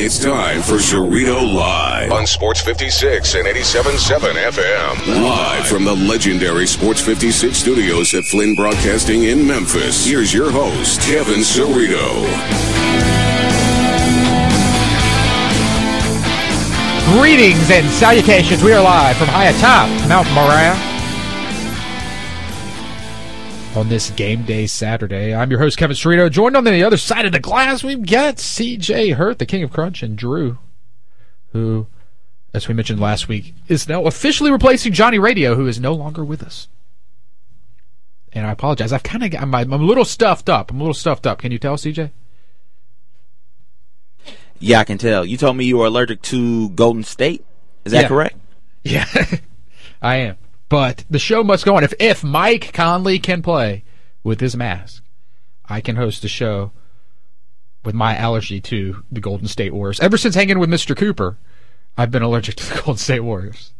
It's time for Cerrito Live on Sports 56 and 87.7 FM. Live from the legendary Sports 56 studios at Flinn Broadcasting in Memphis. Here's your host, Kevin Cerrito. Greetings and salutations. We are live from high atop Mount Moriah on this game day Saturday. I'm your host, Kevin Cerrito. Joined on the other side of the glass, we've got CJ Hurt, the king of crunch, and Drew, who, as we mentioned last week, is now officially replacing Johnny Radio, who is no longer with us. And I apologize. I've kind of I'm, I'm a little stuffed up. I'm a little stuffed up. Can you tell, CJ? Yeah, I can tell. You told me you were allergic to Golden State. Is that yeah. correct? Yeah, I am. But the show must go on. If if Mike Conley can play with his mask, I can host the show with my allergy to the Golden State Warriors. Ever since hanging with Mr. Cooper, I've been allergic to the Golden State Warriors.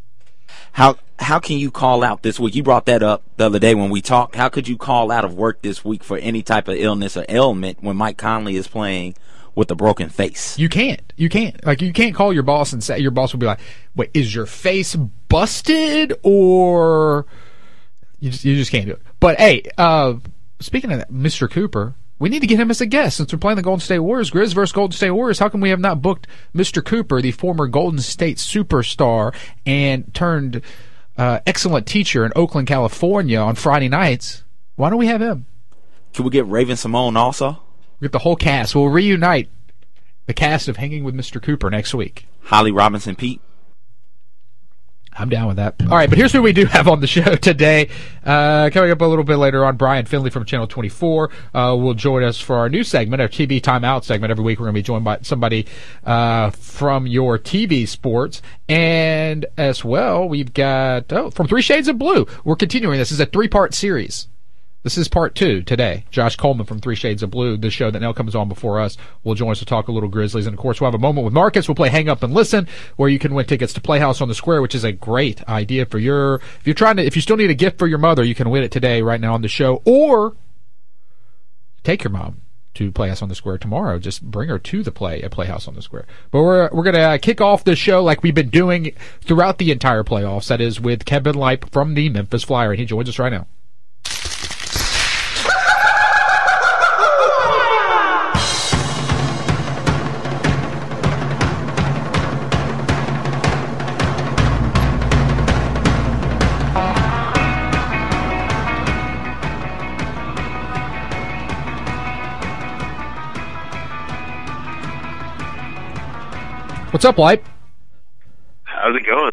How how can you call out this week? You brought that up the other day when we talked. How could you call out of work this week for any type of illness or ailment when Mike Conley is playing with a broken face. You can't. You can't. Like you can't call your boss and say your boss will be like, "Wait, is your face busted or you just you just can't do it." But hey, uh, speaking of that, Mr. Cooper, we need to get him as a guest since we're playing the Golden State Warriors. Grizz versus Golden State Warriors. How come we have not booked Mr. Cooper, the former Golden State superstar and turned uh, excellent teacher in Oakland, California, on Friday nights? Why don't we have him? Can we get Raven-Symoné also? We get the whole cast. We'll reunite the cast of Hanging with Mr. Cooper next week. Holly Robinson Peete. I'm down with that. All right, but here's who we do have on the show today. Uh, coming up a little bit later on, Brian Finley from Channel 24 uh, will join us for our new segment, our TV Timeout segment. Every week we're going to be joined by somebody uh, from your TV sports. And as well, we've got, oh, from Three Shades of Blue. We're continuing. This is a three part series. This is part two today. Josh Coleman from Three Shades of Blue, the show that now comes on before us, will join us to talk a little Grizzlies. And of course, we'll have a moment with Marcus. We'll play Hang Up and Listen, where you can win tickets to Playhouse on the Square, which is a great idea for your, if you're trying to, if you still need a gift for your mother, you can win it today, right now on the show, or take your mom to Playhouse on the Square tomorrow. Just bring her to the play at Playhouse on the Square. But we're we're gonna uh, kick off the show like we've been doing throughout the entire playoffs. That is with Kevin Lipe from the Memphis Flyer, and he joins us right now. What's up, Lipe? How's it going?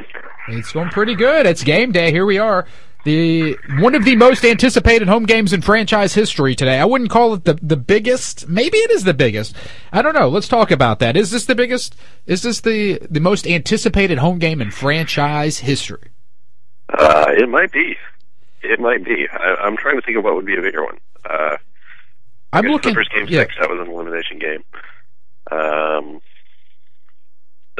It's going pretty good. It's game day. Here we are. The one of the most anticipated home games in franchise history today. I wouldn't call it the the biggest. Maybe it is the biggest. I don't know. Let's talk about that. Is this the biggest? Is this the the most anticipated home game in franchise history? Uh, it might be. It might be. I, am trying to think of what would be a bigger one. Uh, I'm looking. First game yeah. six. That was an elimination game. Um,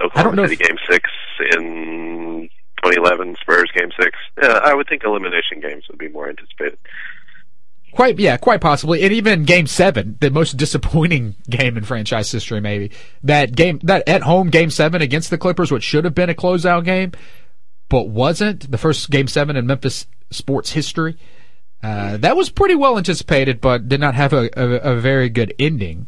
Oklahoma I don't know City if, game six in 2011, Spurs game six. Yeah, I would think elimination games would be more anticipated. Quite, yeah, quite possibly, and even Game Seven, the most disappointing game in franchise history, maybe that game, that at home Game Seven against the Clippers, which should have been a closeout game, but wasn't the first Game Seven in Memphis sports history. Uh, that was pretty well anticipated, but did not have a, a, a very good ending.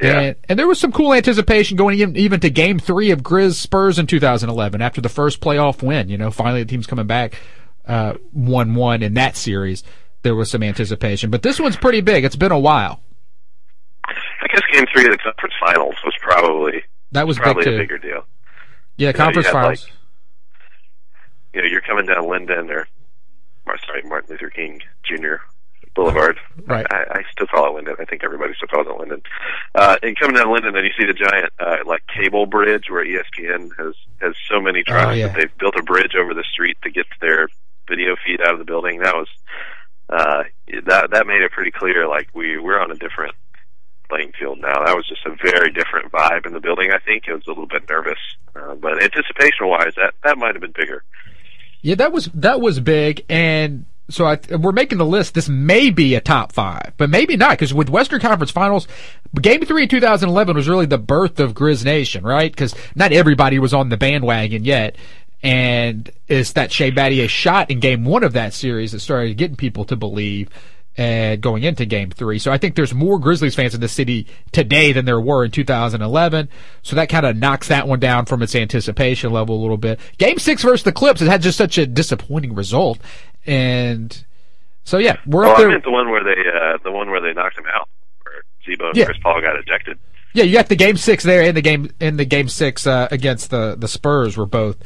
Yeah. And, and, there was some cool anticipation going even, even to game three of Grizz Spurs in 2011 after the first playoff win. You know, finally the team's coming back, uh, 1-1 in that series. There was some anticipation, but this one's pretty big. It's been a while. I guess game three of the conference finals was probably, that was probably big a too. bigger deal. Yeah, You conference had, finals. like, you know, you're coming down Linden or, or sorry, Martin Luther King Jr. Boulevard. Right. I, I still call it Linden. I think everybody still calls it Linden. Uh, and coming down Linden, then you see the giant, uh, like cable bridge where ESPN has, has so many tribes Oh, yeah. that they've built a bridge over the street to get their video feed out of the building. That was, uh, that, that made it pretty clear, like we, we're on a different playing field now. That was just a very different vibe in the building, I think. It was a little bit nervous. Uh, but anticipation wise, that, that might have been bigger. Yeah, that was that was big, and so I, we're making the list. This may be a top five, but maybe not because with Western Conference Finals, Game Three in 2011 was really the birth of Grizz Nation, right? Because not everybody was on the bandwagon yet, and it's that Shane Battier shot in Game One of that series that started getting people to believe. And going into Game Three, so I think there's more Grizzlies fans in the city today than there were in 2011. So that kind of knocks that one down from its anticipation level a little bit. Game Six versus the Clips, it had just such a disappointing result, and so yeah, we're oh, up I meant the one where they uh, the one where they knocked him out, where Z-Bo and Yeah. Chris Paul got ejected. Yeah, you got the game six there, and the game in the game six uh, against the the Spurs were both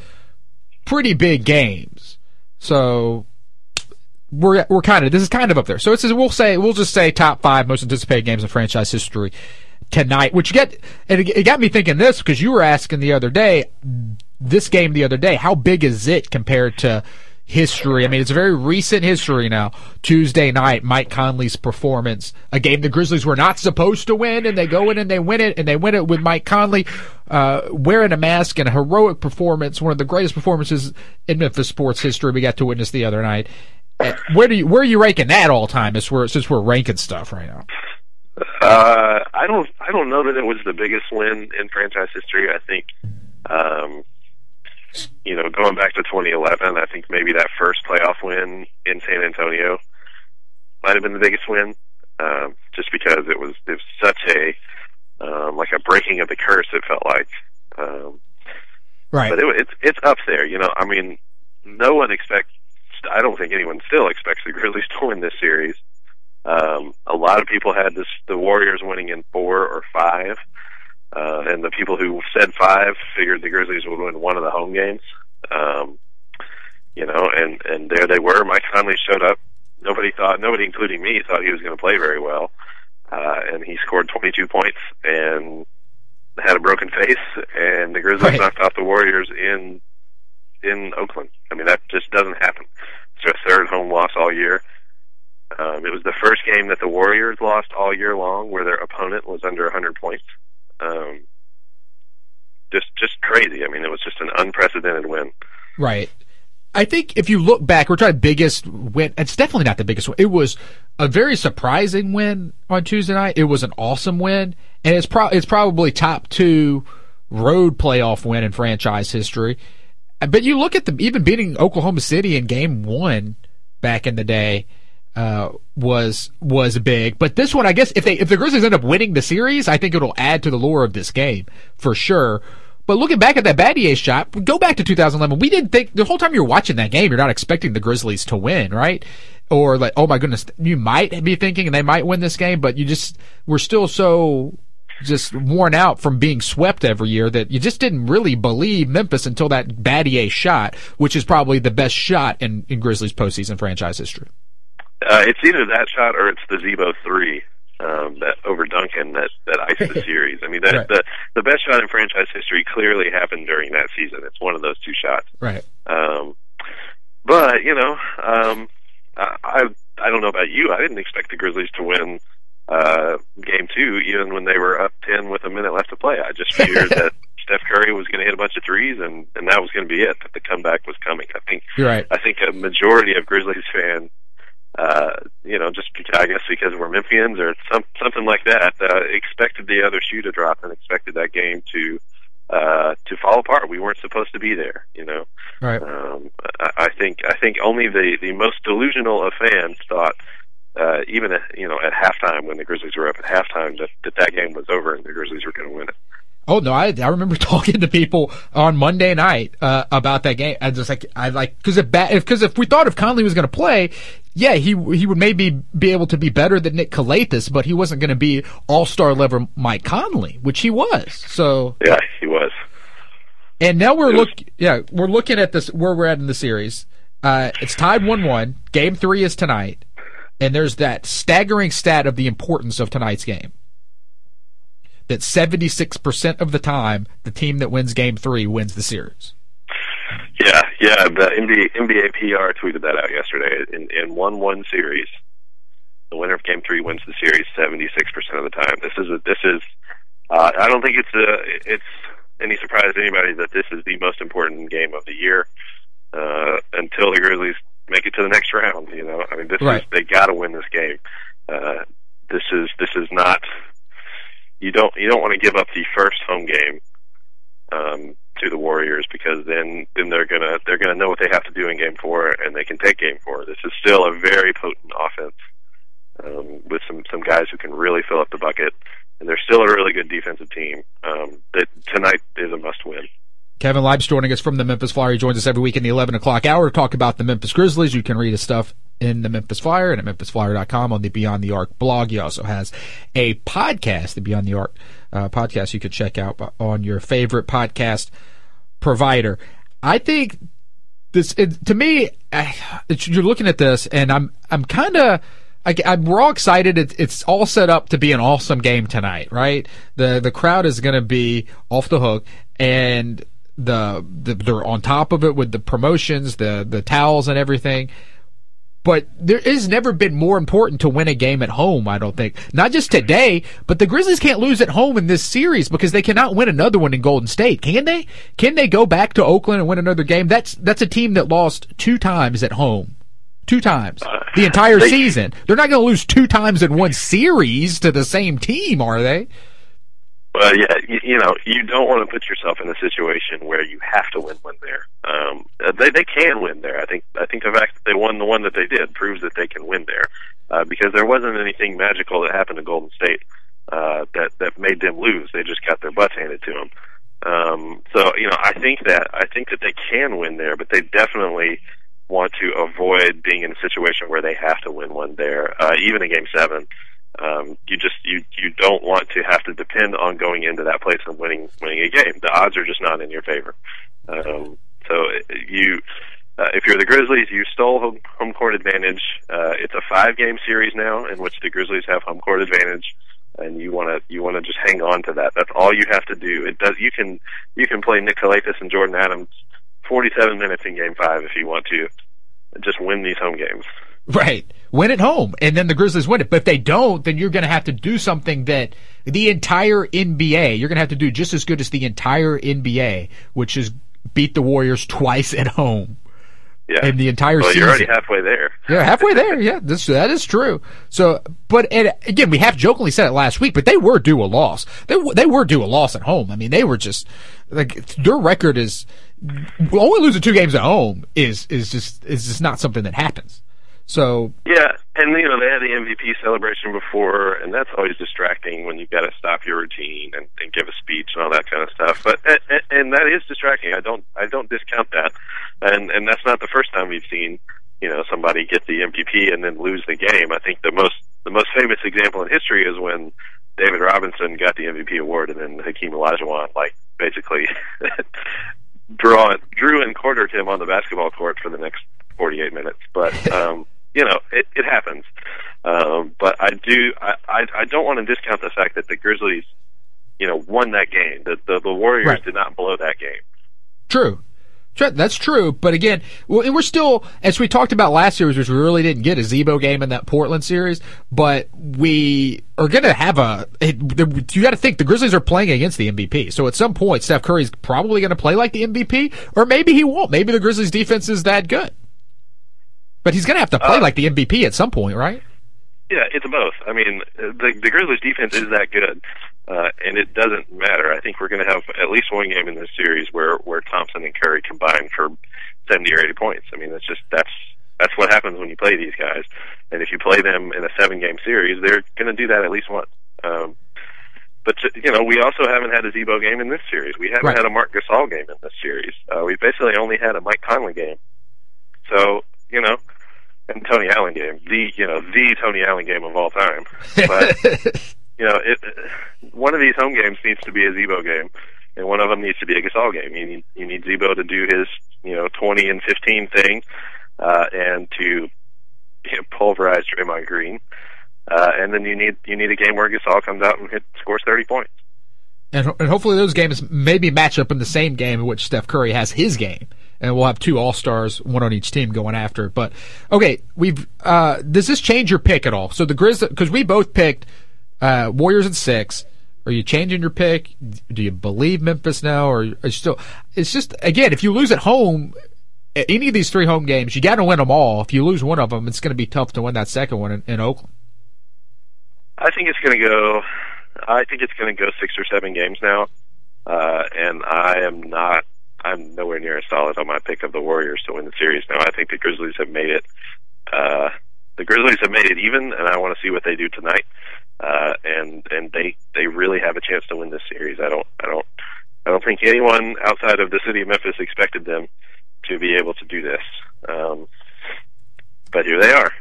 pretty big games. So we're we're kind of this is kind of up there. So it's we'll say we'll just say top five most anticipated games in franchise history tonight. Which get and it, it got me thinking this because you were asking the other day this game the other day how big is it compared to history. I mean, it's a very recent history now. Tuesday night, Mike Conley's performance, a game the Grizzlies were not supposed to win, and they go in and they win it, and they win it with Mike Conley uh, wearing a mask and a heroic performance, one of the greatest performances in Memphis sports history we got to witness the other night. Where do you where are you ranking that all time? We're since we're ranking stuff right now. Uh, I don't I don't know that it was the biggest win in franchise history. I think, um, you know, going back to 2011, I think maybe that first playoff win in San Antonio might have been the biggest win, um, just because it was it was such a um, like a breaking of the curse. It felt like, um, Right. but it, it's it's up there. You know, I mean, no one expects. I don't think anyone still expects the Grizzlies to win this series. Um, a lot of people had this the Warriors winning in four or five, uh, and the people who said five figured the Grizzlies would win one of the home games. Um, you know, and and there they were. Mike Conley showed up. Nobody thought, nobody, including me, thought he was going to play very well, uh, and he scored 22 points and had a broken face, and the Grizzlies Right. knocked off the Warriors in in Oakland. I mean, that just doesn't happen. It's their third home loss all year. Um, it was the first game that the Warriors lost all year long, where their opponent was under 100 points. Um, just, just crazy. I mean, it was just an unprecedented win. Right. I think if you look back, we're talking biggest win. It's definitely not the biggest win. It was a very surprising win on Tuesday night. It was an awesome win, and it's pro- it's probably top two road playoff win in franchise history. But you look at the even beating Oklahoma City in Game One back in the day uh, was was big. But this one, I guess, if they if the Grizzlies end up winning the series, I think it'll add to the lore of this game for sure. But looking back at that Battier shot, go back to 2011. We didn't think the whole time you're watching that game, you're not expecting the Grizzlies to win, right? Or like, oh my goodness, you might be thinking they might win this game, but you just we're still so just worn out from being swept every year that you just didn't really believe Memphis until that Battier shot, which is probably the best shot in, in Grizzlies postseason franchise history. Uh, it's either that shot or it's the Z-Bo three um, that over Duncan that that iced the series. I mean, that, Right. the the best shot in franchise history clearly happened during that season. It's one of those two shots. Right. Um, but you know, um, I I I don't know about you. I didn't expect the Grizzlies to win uh, game two, even when they were up ten with a minute left to play. I just figured that Steph Curry was going to hit a bunch of threes, and and that was going to be it. That the comeback was coming. I think You're right. I think a majority of Grizzlies fans, uh, you know, just because, I guess because we're Memphians or some something like that, uh, expected the other shoe to drop and expected that game to uh, to fall apart. We weren't supposed to be there, you know. Right. Um, I, I think I think only the the most delusional of fans thought. Uh, even at, you know at halftime when the Grizzlies were up at halftime that that, that game was over and the Grizzlies were going to win it. Oh no, I I remember talking to people on Monday night uh, about that game. I just like I like because if because if we thought if Conley was going to play, yeah, he he would maybe be able to be better than Nick Calathes, but he wasn't going to be All Star level Mike Conley, which he was. So Yeah, he was. and now we're look yeah we're looking at this where we're at in the series. Uh, it's tied one one. Game three is tonight, and there's that staggering stat of the importance of tonight's game. That seventy six percent of the time, the team that wins game three wins the series. Yeah, yeah. The NBA, NBA PR tweeted that out yesterday. In in one one series, the winner of Game Three wins the series seventy six percent of the time. This is a, this is. Uh, I don't think it's a it's any surprise to anybody that this is the most important game of the year. Uh, until the Grizzlies make it to the next round. You know, I mean, this Right. is they got to win this game. Uh, this is this is not. You don't you don't want to give up the first home game um, to the Warriors because then then they're gonna they're gonna know what they have to do in Game Four and they can take Game Four. This is still a very potent offense um, with some some guys who can really fill up the bucket, and they're still a really good defensive team. Um, that tonight is a must win. Kevin Lipe's joining us from the Memphis Flyer. He joins us every week in the 11 o'clock hour to talk about the Memphis Grizzlies. You can read his stuff in the Memphis Flyer and at memphisflyer.com on the Beyond the Arc blog. He also has a podcast, the Beyond the Arc uh, podcast you could check out on your favorite podcast provider. I think this, it, to me, you're looking at this and I'm, I'm kind of, I'm, we're all excited. It, it's all set up to be an awesome game tonight, right? The the crowd is going to be off the hook, and the, the they're on top of it with the promotions, the the towels and everything. But there has never been more important to win a game at home, I don't think. Not just today, but the Grizzlies can't lose at home in this series because they cannot win another one in Golden State. Can they? Can they go back to Oakland and win another game? That's that's a team that lost two times at home. Two times. The entire season. They're not going to lose two times in one series to the same team, are they? Well, yeah, you, you know, you don't want to put yourself in a situation where you have to win one there. Um, uh, they they can win there. I think I think the fact that they won the one that they did proves that they can win there, uh, because there wasn't anything magical that happened to Golden State uh, that that made them lose. They just got their butts handed to them. Um, so you know, I think that I think that they can win there, but they definitely want to avoid being in a situation where they have to win one there, uh, even in Game Seven um, you just you you don't want to have to depend on going into that place and winning winning a game. The odds are just not in your favor. Um, so you, uh, if you're the Grizzlies, you stole home, home court advantage. Uh, it's a five game series now in which the Grizzlies have home court advantage, and you want to you want to just hang on to that. That's all you have to do. It does. You can you can play Nick Calathes and Jordan Adams 47 minutes in Game Five if you want to. Just win these home games. Right. Win at home, and then the Grizzlies win it. But if they don't, then you're going to have to do something that the entire NBA, you're going to have to do just as good as the entire NBA, which is beat the Warriors twice at home. Yeah. And the entire well, season. you're already halfway there. Yeah, halfway there. Yeah, this that is true. So, but and again, we half jokingly said it last week, but they were due a loss. They they were due a loss at home. I mean, they were just like their record is only losing two games at home is is just is just not something that happens. So Yeah, and you know they had the MVP celebration before, and that's always distracting when you've got to stop your routine and, and give a speech and all that kind of stuff. But and, and that is distracting. I don't I don't discount that, and and that's not the first time we've seen you know somebody get the MVP and then lose the game. I think the most the most famous example in history is when David Robinson got the MVP award, and then Hakeem Olajuwon like basically draw drew and quartered him on the basketball court for the next 48 minutes. But um, you know, it, it happens. Um, but I do, I, I, I don't want to discount the fact that the Grizzlies, you know, won that game. The the, the Warriors Right. did not blow that game. True. That's true, but again, we're still, as we talked about last series, which we really didn't get a Z-Bo game in that Portland series, but we are going to have a. It, you got to think the Grizzlies are playing against the MVP, so at some point, Steph Curry's probably going to play like the MVP, or maybe he won't. Maybe the Grizzlies' defense is that good, but he's going to have to play Uh, like the MVP at some point, right? Yeah, it's both. I mean, the the Grizzlies defense is that good, uh, and it doesn't matter. I think we're going to have at least one game in this series where where Thompson and Curry combine for seventy or eighty points. I mean, that's just that's that's what happens when you play these guys. And if you play them in a seven game series, they're going to do that at least once. Um, but you know, we also haven't had a Z-Bo game in this series. We haven't Right. had a Marc Gasol game in this series. Uh, we basically only had a Mike Conley game. So you know, and Tony Allen game, the you know the Tony Allen game of all time. But you know, it one of these home games needs to be a Z-Bo game, and one of them needs to be a Gasol game. You need you need Z-Bo to do his you know twenty and fifteen thing, uh, and to you know, pulverize Draymond Green. Uh, and then you need you need a game where Gasol comes out and hit, scores thirty points. and, and hopefully those games maybe match up in the same game in which Steph Curry has his game, and we'll have two All Stars, one on each team, going after. it. But okay, we've uh, does this change your pick at all? So the Grizz because we both picked uh, Warriors at six. Are you changing your pick? Do you believe Memphis now, or still? It's just again, if you lose at home, any of these three home games, you got to win them all. If you lose one of them, it's going to be tough to win that second one in, in Oakland. I think it's going to go. I think it's going to go six or seven games now, uh, and I am not. I'm nowhere near as solid on my pick of the Warriors to win the series now. I think the Grizzlies have made it. Uh, the Grizzlies have made it even, and I want to see what they do tonight. Uh, and and they they really have a chance to win this series. I don't I don't I don't think anyone outside of the city of Memphis expected them to be able to do this. Um, but here they are.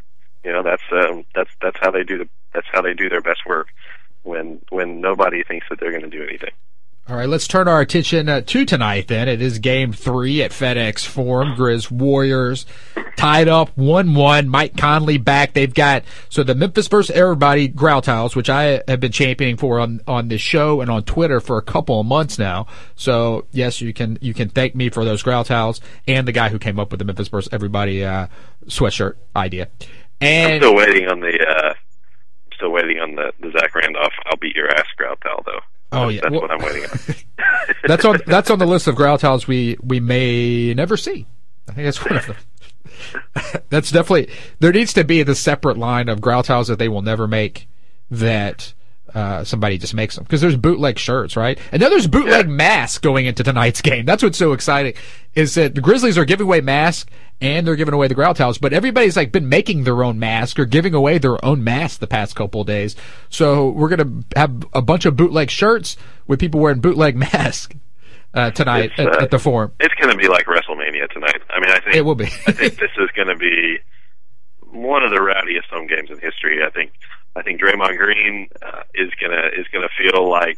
You know that's um, that's that's how they do the that's how they do their best work when when nobody thinks that they're going to do anything. All right, let's turn our attention uh, to tonight then. It is game three at FedEx Forum. Grizz Warriors tied up 1-1. Mike Conley back. They've got, so the Memphis versus everybody growl towels, which I have been championing for on, on this show and on Twitter for a couple of months now. So yes, you can, you can thank me for those growl towels and the guy who came up with the Memphis versus everybody, uh, sweatshirt idea. And I'm still waiting on the, uh, still waiting on the, the Zach Randolph. I'll beat your ass growl though. Oh yeah, that's well, what I'm waiting on. that's on that's on the list of growl towels we we may never see. I think that's one of them. that's definitely there needs to be the separate line of growl tiles that they will never make that uh, somebody just makes them because there's bootleg shirts, right? And then there's bootleg Yeah. masks going into tonight's game. That's what's so exciting is that the Grizzlies are giving away masks and they're giving away the growl towels, but everybody's like been making their own mask or giving away their own mask the past couple of days. So we're gonna have a bunch of bootleg shirts with people wearing bootleg masks uh, tonight at, uh, at the forum. It's going to be like WrestleMania tonight. I mean, I think It will be. I think this is going to be one of the rowdiest home games in history. I think I think Draymond Green uh, is gonna is gonna feel like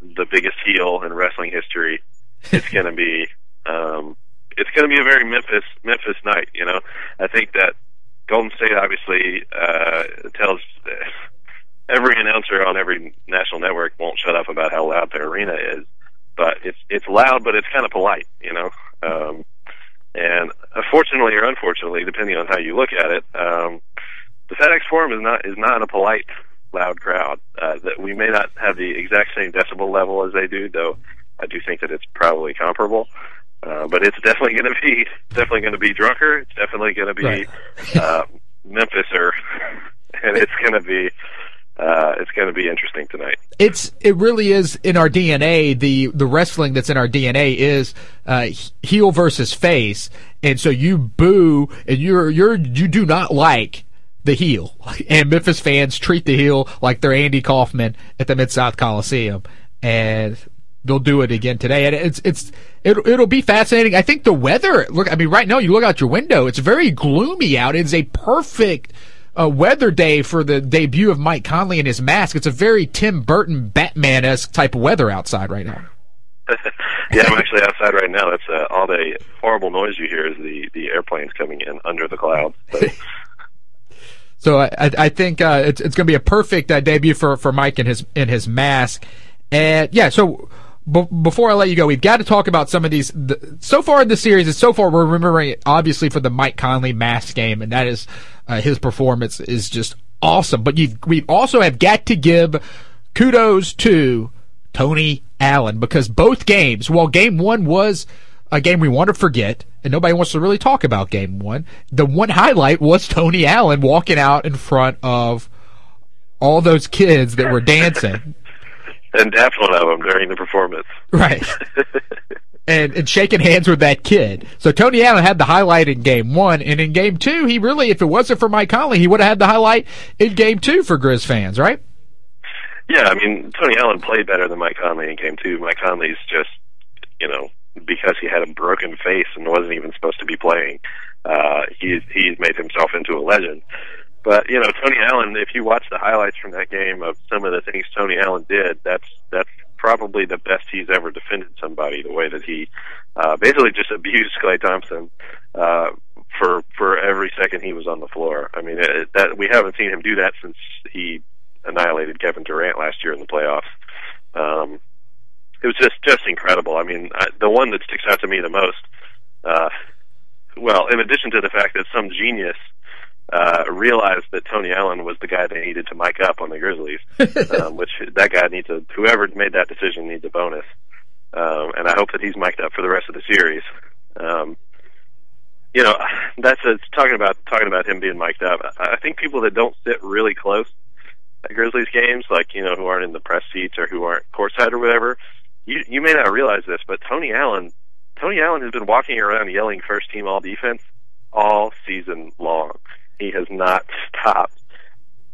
the biggest heel in wrestling history. It's gonna be um, it's gonna be a very Memphis Memphis night. You know, I think that Golden State obviously uh, tells every announcer on every national network won't shut up about how loud their arena is, but it's it's loud, but it's kind of polite. You know. Um, and fortunately or unfortunately, depending on how you look at it, um, the FedEx Forum is not is not a polite, loud crowd. Uh, that we may not have the exact same decibel level as they do, though. I do think that it's probably comparable. Uh, but it's definitely going to be definitely going to be drunker. It's definitely going to be Right. uh, Memphiser, and it's going to be uh, it's going to be interesting tonight. it's it really is in our DNA. The the wrestling that's in our DNA is uh, heel versus face, and so you boo and you're you're you do not like the heel, and Memphis fans treat the heel like they're Andy Kaufman at the Mid South Coliseum, and they'll do it again today. And it's it's it'll, it'll be fascinating. I think the weather. Look, I mean, right now you look out your window, it's very gloomy out. It's a perfect a weather day for the debut of Mike Conley and his mask. It's a very Tim Burton Batman esque type of weather outside right now. yeah, I'm actually outside right now. That's uh, all the horrible noise you hear is the the airplanes coming in under the clouds. But So I, I think uh, it's it's going to be a perfect uh, debut for, for Mike and his in his mask. And yeah, so b- before I let you go, we've got to talk about some of these. The, so far in the series, and so far we're remembering it obviously for the Mike Conley mask game, and that is uh, his performance is just awesome. But you we also have got to give kudos to Tony Allen because both games, while game one was a game we want to forget, and nobody wants to really talk about game one, the one highlight was Tony Allen walking out in front of all those kids that were dancing. and definitely of them during the performance. Right. And, and shaking hands with that kid. So Tony Allen had the highlight in game one, and in game two, he really, if it wasn't for Mike Conley, he would have had the highlight in game two for Grizz fans, right? Yeah, I mean Tony Allen played better than Mike Conley in game two. Mike Conley's just you know because he had a broken face and wasn't even supposed to be playing. Uh, he's he's made himself into a legend. But you know Tony Allen, if you watch the highlights from that game of some of the things Tony Allen did, that's that's probably the best he's ever defended somebody. The way that he uh, basically just abused Klay Thompson uh, for for every second he was on the floor. I mean it, that we haven't seen him do that since he annihilated Kevin Durant last year in the playoffs. Um, it was just just incredible. I mean, I, the one that sticks out to me the most, uh, well, in addition to the fact that some genius uh, realized that Tony Allen was the guy they needed to mic up on the Grizzlies, um, which that guy needs a whoever made that decision needs a bonus, um, and I hope that he's mic'd up for the rest of the series. Um, you know, that's it's talking about talking about him being mic'd up. I think people that don't sit really close at Grizzlies games, like you know, who aren't in the press seats or who aren't courtside or whatever, you you may not realize this, but Tony Allen, Tony Allen has been walking around yelling first team all defense all season long. He has not stopped.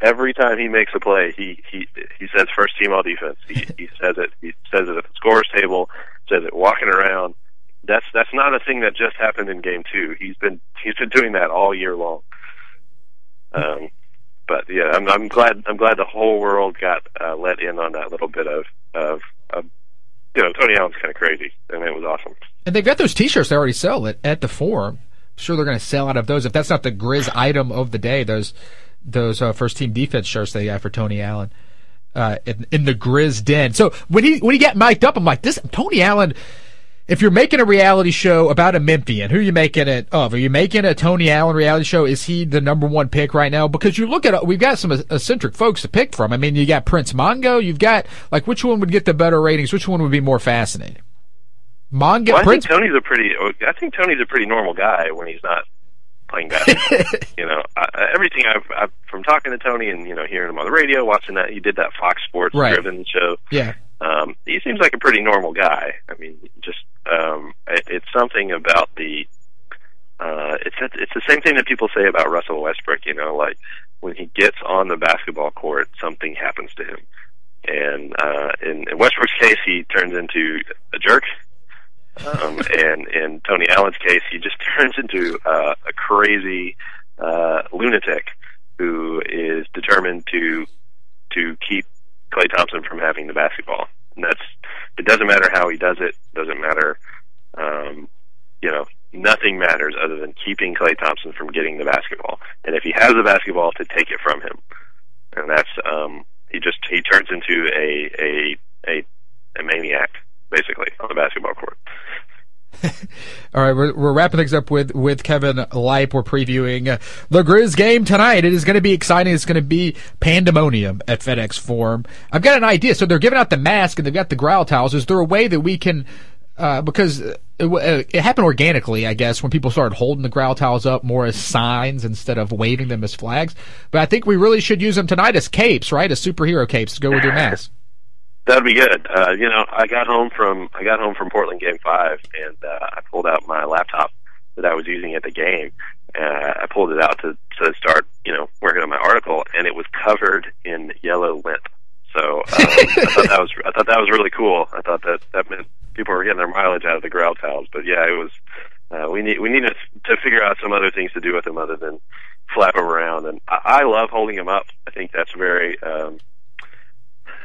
Every time he makes a play, he he he says first team all defense. He he says it. He says it at the scores table. Says it walking around. That's that's not a thing that just happened in game two. He's been he's been doing that all year long. Um, but yeah, I'm I'm glad I'm glad the whole world got uh, let in on that little bit of of, of you know Tony Allen's kind of crazy, and it was awesome. And they've got those T-shirts they already sell at, at the Forum. sure, they're going to sell out of those. If that's not the Grizz item of the day, those those uh, first team defense shirts they got for Tony Allen. Uh, in, in the Grizz den. So when he when he got mic'd up, I'm like, this Tony Allen if you're making a reality show about a Memphian, who are you making it of? Are you making a Tony Allen reality show? Is he the number one pick right now? Because you look at we've got some eccentric folks to pick from. I mean, you got Prince Mongo. You've got like which one would get the better ratings? Which one would be more fascinating? Mongo. Well, I Prince? think Tony's a pretty. I think Tony's a pretty normal guy when he's not playing basketball. you know, I, everything I've, I've from talking to Tony and you know hearing him on the radio, watching that he did that Fox Sports right. driven show. Yeah. Um, he seems like a pretty normal guy. I mean, just um, it, it's something about the. Uh, it's it's the same thing that people say about Russell Westbrook. You know, like when he gets on the basketball court, something happens to him. And uh, in, in Westbrook's case, he turns into a jerk. Um, and in Tony Allen's case, he just turns into uh, a crazy uh, lunatic who is determined to to keep Klay Thompson from having the basketball. And that's it. Doesn't matter how he does it. Doesn't matter. Um, you know, nothing matters other than keeping Klay Thompson from getting the basketball. And if he has the basketball, to take it from him. And that's um, he just he turns into a a a, a maniac basically on the basketball court. All right, we're, we're wrapping things up with, with Kevin Lipe. We're previewing uh, the Grizz game tonight. It is going to be exciting. It's going to be pandemonium at FedEx Forum. I've got an idea. So they're giving out the mask and they've got the growl towels. Is there a way that we can, uh, because it, it, happened organically, I guess, when people started holding the growl towels up more as signs instead of waving them as flags. But I think we really should use them tonight as capes, right? As superhero capes to go with your mask. That'd be good. Uh, you know, I got home from I got home from Portland Game Five, and uh, I pulled out my laptop that I was using at the game. Uh, I pulled it out to to start, you know, working on my article, and it was covered in yellow lint. So um, I thought that was I thought that was really cool. I thought that that meant people were getting their mileage out of the growl towels. But yeah, it was. Uh, we need we need to, to figure out some other things to do with them other than flap them around. And I, I love holding them up. I think that's very um,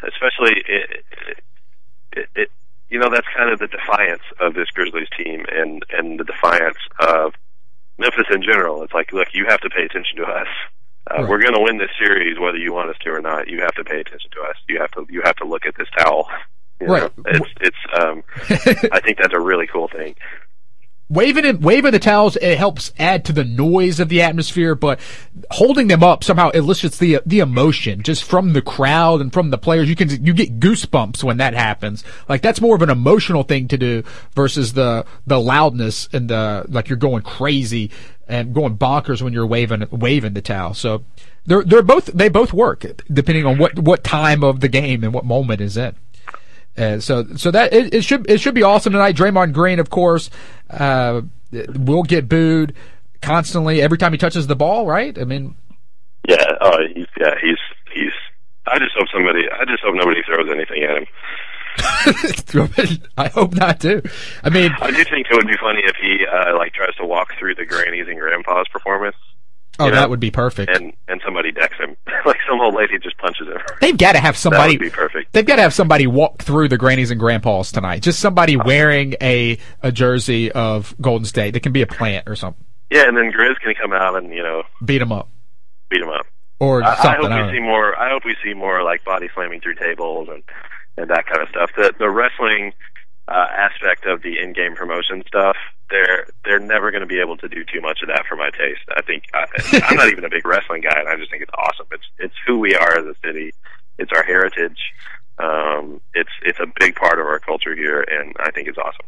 especially it, it, it, you know that's kind of the defiance of this Grizzlies team and and the defiance of Memphis in general. It's like, look, you have to pay attention to us. Uh, right. We're going to win this series, whether you want us to or not. You have to pay attention to us. You have to you have to look at this towel. You right. Know? It's it's. Um, I think that's a really cool thing waving it, waving the towels, it helps add to the noise of the atmosphere, but holding them up somehow elicits the the emotion just from the crowd and from the players. You can you get goosebumps when that happens. Like that's more of an emotional thing to do versus the the loudness and the like you're going crazy and going bonkers when you're waving waving the towel. So they're they're both they both work depending on what what time of the game and what moment is in. And so, so that it, it, should it should be awesome tonight. Draymond Green, of course, uh, will get booed constantly every time he touches the ball. Right? I mean, yeah, uh, he's yeah, he's he's. I just hope somebody. I just hope nobody throws anything at him. I hope not too. I mean, I do think it would be funny if he uh, like tries to walk through the grannies and grandpas performance Oh, know, that would be perfect. And and somebody decks him, like some old lady just punches him. They've got to have somebody. That would be perfect. They've got to have somebody walk through the grannies and grandpas tonight. Just somebody uh-huh. wearing a a jersey of Golden State. That can be a plant or something. Yeah, and then Grizz can come out and you know beat him up. Beat him up. Or I, something. I hope we see more. I hope we see more like body slamming through tables and and that kind of stuff. The the wrestling uh, aspect of the in-game promotion stuff, they're they're never going to be able to do too much of that for my taste. I think I, I'm not even a big wrestling guy, and I just think it's awesome. It's it's who we are as a city. It's our heritage. Um, it's it's a big part of our culture here, and I think it's awesome.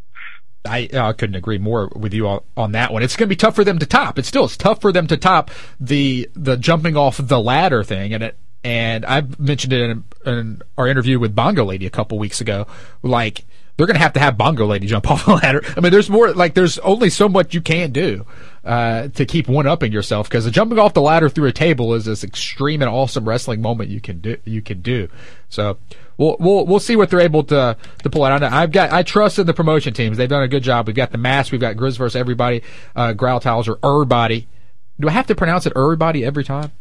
I, I couldn't agree more with you on, on that one. It's going to be tough for them to top. It's still it's tough for them to top the the jumping off the ladder thing, and it and I've mentioned it in, in our interview with Bongo Lady a couple weeks ago. Like they're going to have to have Bongo Lady jump off the ladder. I mean, there's more like there's only so much you can do uh, to keep one upping yourself because jumping off the ladder through a table is this extreme and awesome wrestling moment you can do. You can do. So we'll we'll we'll see what they're able to to pull out. I've got I trust in the promotion teams. They've done a good job. We've got the mask. We've got Grizz versus everybody. Uh, Growl Towels or everybody. Do I have to pronounce it everybody every time?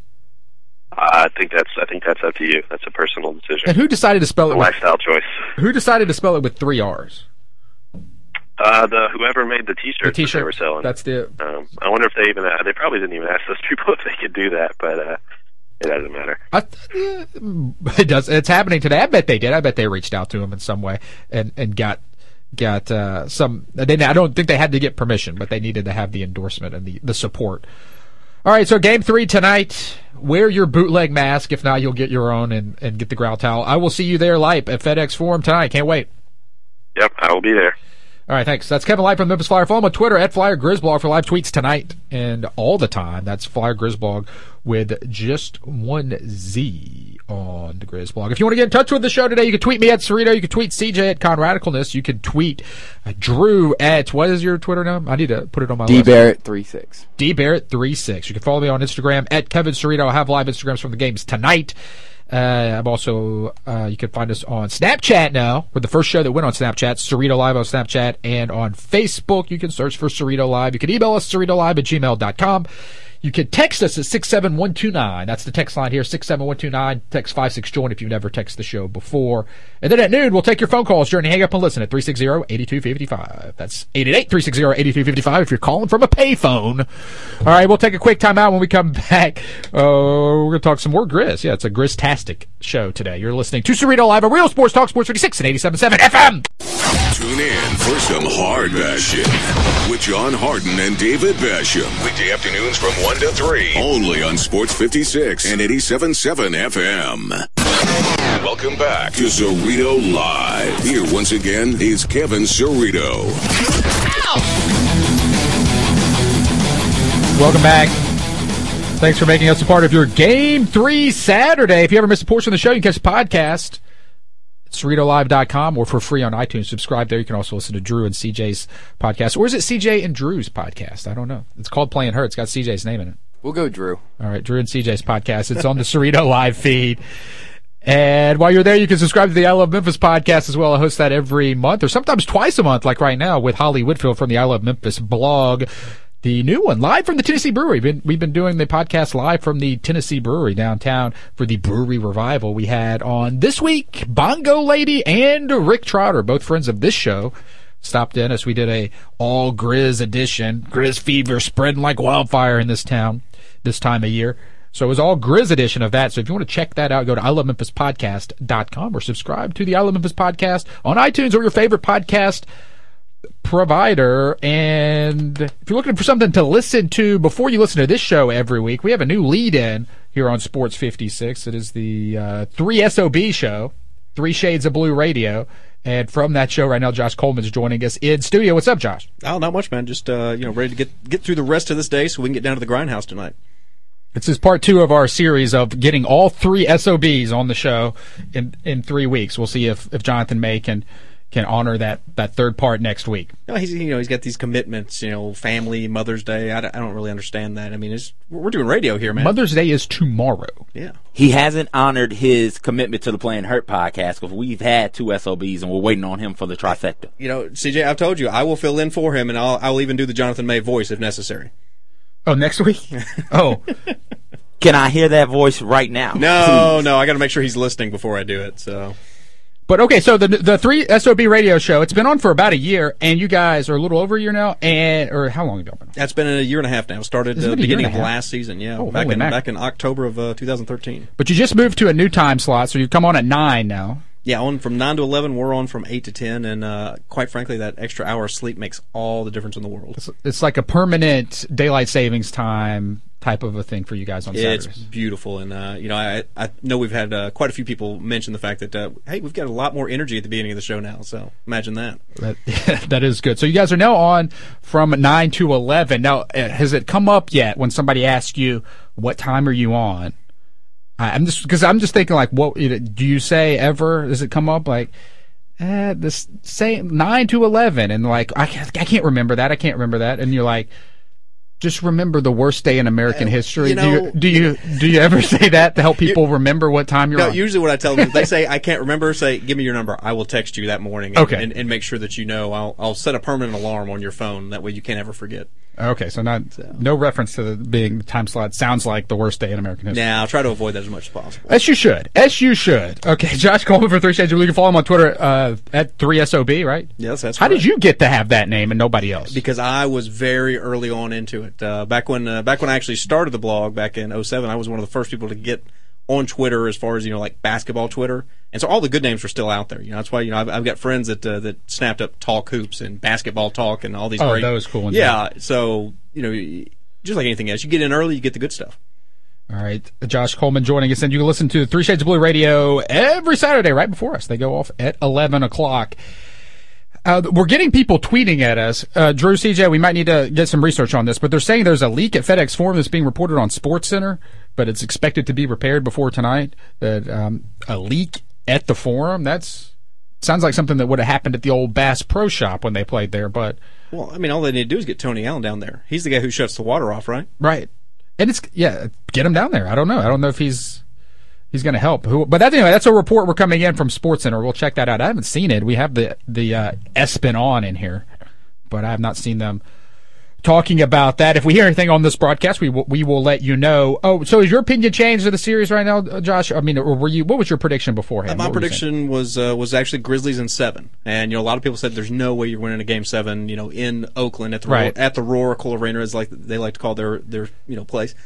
I think that's I think that's up to you. That's a personal decision. And who decided to spell a it? With, lifestyle choice. who decided to spell it with three R's? Uh, the whoever made the T-shirts, the t-shirt, they were selling. That's the. Um, I wonder if they even uh, they probably didn't even ask those people if they could do that, but uh, it doesn't matter. I, yeah, it does. It's happening today. I bet they did. I bet they reached out to him in some way and and got got uh, some. They, I don't think they had to get permission, but they needed to have the endorsement and the the support. All right, so game three tonight. Wear your bootleg mask. If not, you'll get your own and, and get the growl towel. I will see you there live at FedEx Forum tonight. Can't wait. Yep, I will be there. All right, thanks. That's Kevin Lipe from Memphis Flyer. Follow him on Twitter at Flyer Grizzblog for live tweets tonight and all the time. That's Flyer Grizzblog with just one Z on the Grizzblog. If you want to get in touch with the show today, you can tweet me at Cerrito. You can tweet CJ at Con Radicalness. You can tweet uh, Drew at what is your Twitter name? I need to put it on my D list. Barrett three six. D Barrett three six. You can follow me on Instagram at Kevin Cerrito. I have live Instagrams from the games tonight. Uh, I'm also uh, you can find us on Snapchat now. We're the first show that went on Snapchat, Cerrito Live on Snapchat, and on Facebook. You can search for Cerrito Live. You can email us CerritoLive at gmail.com. You can text us at 67129. That's the text line here, 67129. Text 56 join if you've never texted the show before. And then at noon, we'll take your phone calls during Hang Up and Listen at 360-8255. That's 888-360-8255 if you're calling from a payphone. All right, we'll take a quick time out when we come back. Uh, we're going to talk some more Grizz. Yeah, it's a Grizz-tastic show today. You're listening to Cerrito Live a Real Sports Talk Sports 56 and 87.7 FM. Tune in for some hard bashing with John Harden and David Basham. Weekday afternoons from 1 to 3. Only on Sports 56 and 87.7 FM. Welcome back. To Cerrito Live. Here once again is Kevin Cerrito. Welcome back. Thanks for making us a part of your Game 3 Saturday. If you ever miss a portion of the show, you can catch the podcast at CerritoLive.com or for free on iTunes. Subscribe there. You can also listen to Drew and CJ's podcast. Or is it CJ and Drew's podcast? I don't know. It's called Playing Hurt. It's got CJ's name in it. We'll go Drew. All right, Drew and CJ's podcast. It's on the Cerrito Live feed. And while you're there, you can subscribe to the I Love Memphis podcast as well. I host that every month or sometimes twice a month, like right now with Holly Whitfield from the I Love Memphis blog. The new one, live from the Tennessee Brewery. We've been, we've been doing the podcast live from the Tennessee Brewery downtown for the brewery revival we had on this week. Bongo Lady and Rick Trotter, both friends of this show, stopped in as we did a all Grizz edition. Grizz fever spreading like wildfire in this town this time of year. So it was all Grizz edition of that. So if you want to check that out, go to ilovememphispodcast.com or subscribe to the I Love Memphis podcast on iTunes or your favorite podcast provider. And if you're looking for something to listen to before you listen to this show every week, we have a new lead in here on Sports 56. It is the uh, 3SOB show, Three Shades of Blue Radio. And from that show right now, Josh Coleman's joining us in studio. What's up, Josh? Oh, not much, man. Just uh, you know, ready to get get through the rest of this day so we can get down to the grindhouse tonight. This is part two of our series of getting all three SOBs on the show in in three weeks. We'll see if, if Jonathan May can can honor that, that third part next week. No, he's you know he's got these commitments, you know, family, Mother's Day. I, don't- I don't really understand that. I mean, it's we're doing radio here, man. Mother's Day is tomorrow. yeah. He hasn't honored his commitment to the Playing Hurt podcast because we've had two SOBs and we're waiting on him for the trifecta. You know, CJ, I've told you I will fill in for him, and I'll I'll even do the Jonathan May voice if necessary. Oh, next week? oh, Can I hear that voice right now? No, no, I got to make sure he's listening before I do it. So but okay. So the the three SOB radio show. It's been on for about a year, and you guys are a little over a year now. And or how long have you been? on? that's been a year and a half now. Started uh, been a year beginning of last season. Yeah, Oh, back in mac. back in October of uh, 2013. But you just moved to a new time slot, so you come on at nine now. Yeah, on from nine to eleven. We're on from eight to ten, and uh, quite frankly, that extra hour of sleep makes all the difference in the world. It's like a permanent daylight savings time type of a thing for you guys on It's Saturdays. beautiful, and uh, you know, I I know we've had uh, quite a few people mention the fact that uh, hey, we've got a lot more energy at the beginning of the show now. So imagine that. That, that is good. So you guys are now on from nine to eleven. Now, uh, has it come up yet when somebody asks you what time are you on? I'm just because I'm just thinking like, what do you say ever? Does it come up like? Uh, this say nine to eleven, and like I can't, I can't remember that. I can't remember that, and you're like, just remember the worst day in American history. you know- do you do you do you ever say that to help people remember what time you're No, on? usually what I tell them, they say I can't remember, say give me your number. I will text you that morning. And, Okay. and, and make sure that you know. I'll I'll set a permanent alarm on your phone. That way you can't ever forget. okay, so not no reference to the being the time slot. Sounds like the worst day in American history. Now I'll try to avoid that as much as possible. As you should. As you should. Okay, Josh Coleman for Three Shades. You can follow him on Twitter uh, at 3SOB, right? Yes, that's How did correct. you get to have that name and nobody else? because I was very early on into it. Uh, back when uh, back when I actually started the blog back in 07, I was one of the first people to get on Twitter as far as you know like basketball Twitter. And so all the good names were still out there. You know, that's why you know I've, I've got friends that uh, that snapped up Talk Hoops and Basketball Talk and all these. Oh, great, those cool ones, Yeah, so you know, just like anything else, you get in early, you get the good stuff. All right, Josh Coleman joining us, and you can listen to Three Shades of Blue Radio every Saturday right before us. They go off at 11 o'clock. Uh, we're getting people tweeting at us. Uh, Drew, CJ, we might need to get some research on this, but they're saying there's a leak at FedEx Forum that's being reported on Sports Center, but it's expected to be repaired before tonight. That um, a leak at the Forum. That's sounds like something that would have happened at the old Bass Pro Shop when they played there, but Well, I mean, all they need to do is get Tony Allen down there. He's the guy who shuts the water off, right? Right. And it's yeah, get him down there. I don't know. I don't know if he's he's going to help. Who? But that, anyway, that's a report we're coming in from Sports Center. We'll check that out. I haven't seen it. We have the the uh, ESPN on in here, but I have not seen them talking about that. If we hear anything on this broadcast, we will, we will let you know. Oh, so is your opinion changed of the series right now, uh, Josh? I mean, or were you? What was your prediction beforehand? My you saying? prediction was uh, was actually Grizzlies in seven, and you know a lot of people said there's no way you're winning a game seven, you know, in Oakland at the Right. at the Oracle Arena is like they like to call their their you know place.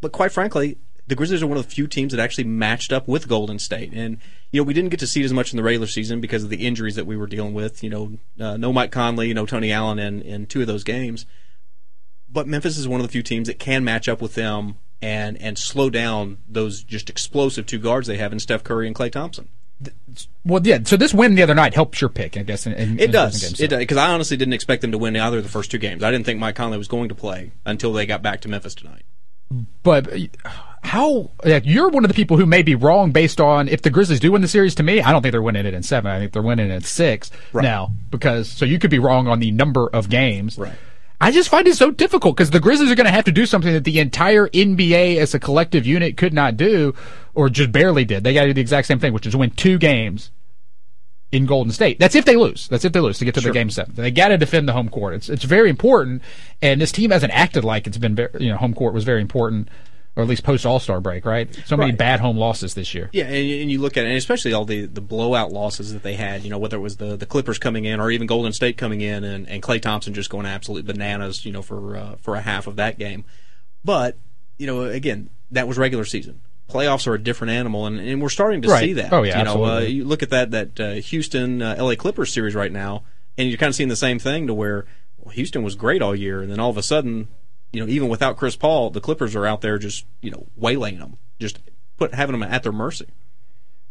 But quite frankly, the Grizzlies are one of the few teams that actually matched up with Golden State, and you know we didn't get to see it as much in the regular season because of the injuries that we were dealing with. You know, uh, no Mike Conley, no Tony Allen in in two of those games. But Memphis is one of the few teams that can match up with them and and slow down those just explosive two guards they have in Steph Curry and Klay Thompson. Well, yeah. So this win the other night helps your pick, I guess. In, in, It in does. games. It does because I honestly didn't expect them to win either of the first two games. I didn't think Mike Conley was going to play until they got back to Memphis tonight. But how? Like, you're one of the people who may be wrong based on if the Grizzlies do win the series. To me, I don't think they're winning it in seven. I think they're winning it in six Right. now because so you could be wrong on the number of games. Right. I just find it so difficult because the Grizzlies are going to have to do something that the entire NBA as a collective unit could not do, or just barely did. They got to do the exact same thing, which is win two games in Golden State. That's if they lose. That's if they lose to get to the game seven. They got to defend the home court. It's it's very important, and this team hasn't acted like it's been. Very, you know, home court was very important, or at least post All Star break, right? So many Right. bad home losses this year. Yeah, and, and you look at it, and especially all the, the blowout losses that they had. You know, whether it was the, the Clippers coming in or even Golden State coming in, and, and Klay Thompson just going absolutely bananas. You know, for uh, for a half of that game. But you know, again, that was regular season. Playoffs are a different animal, and, and we're starting to Right. see that. Oh, yeah, you know, uh, absolutely. you look at that that uh, Houston uh, L.A. Clippers series right now, and you're kind of seeing the same thing to where well, Houston was great all year, and then all of a sudden, you know, even without Chris Paul, the Clippers are out there just you know waylaying them, just put having them at their mercy.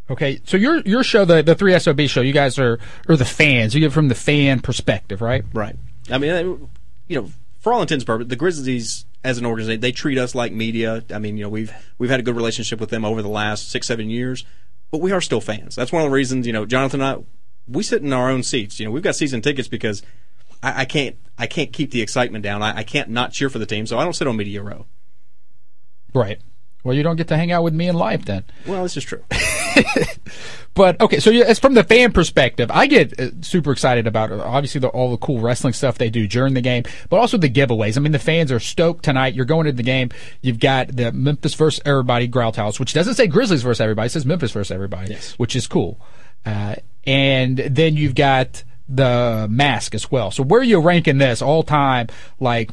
Okay, so your your show, the the three SOB show, you guys are are the fans. You get from the fan perspective, right? Right. I mean, uh, you know, for all intents and purposes, the Grizzlies as an organization, they treat us like media. I mean, you know, we've we've had a good relationship with them over the last six, seven years, but we are still fans. That's one of the reasons, you know, Jonathan and I, we sit in our own seats. You know, we've got season tickets because I, I can't I can't keep the excitement down. I, I can't not cheer for the team, so I don't sit on media row. Right. Well, you don't get to hang out with me in life then. Well, this is true. But okay, so yeah, it's from the fan perspective. I get uh, super excited about uh, obviously the, all the cool wrestling stuff they do during the game, but also the giveaways. I mean, the fans are stoked tonight. You're going into the game. You've got the Memphis versus everybody Growl House, which doesn't say Grizzlies versus everybody. It says Memphis versus everybody, Yes. which is cool. Uh, and then you've got the mask as well. So where are you ranking this all time? Like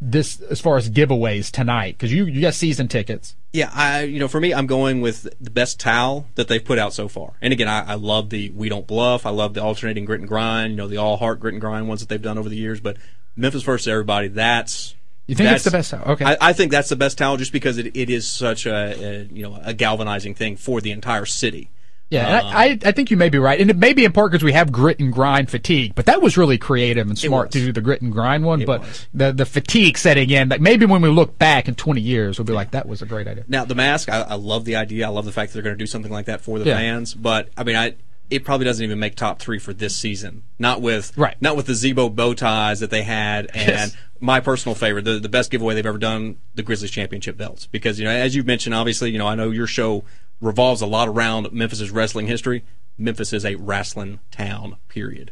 this as far as giveaways tonight? Because you you got season tickets. Yeah, I you know for me, I'm going with the best towel that they've put out so far. And again, I, I love the we don't bluff. I love the alternating grit and grind. You know, the all heart grit and grind ones that they've done over the years. But Memphis versus everybody, that's You think it's the best towel? Okay. I, I think that's the best towel just because it, it is such a, a you know a galvanizing thing for the entire city. Yeah, and I, uh, I, I think you may be right, and it may be in part because we have grit and grind fatigue. But that was really creative and smart to do the grit and grind one. but was. the the fatigue setting in, like maybe when we look back in 20 years, we'll be like, that was a great idea. Now the mask, I, I love the idea. I love the fact that they're going to do something like that for the Yeah. fans. But I mean, I it probably doesn't even make top three for this season. Not with Right. not with the Z-Bo bow ties that they had, and Yes. my personal favorite, the the best giveaway they've ever done, the Grizzlies championship belts. Because you know, as you've mentioned, obviously, you know, I know your show revolves a lot around Memphis's wrestling history. Memphis is a wrestling town. Period.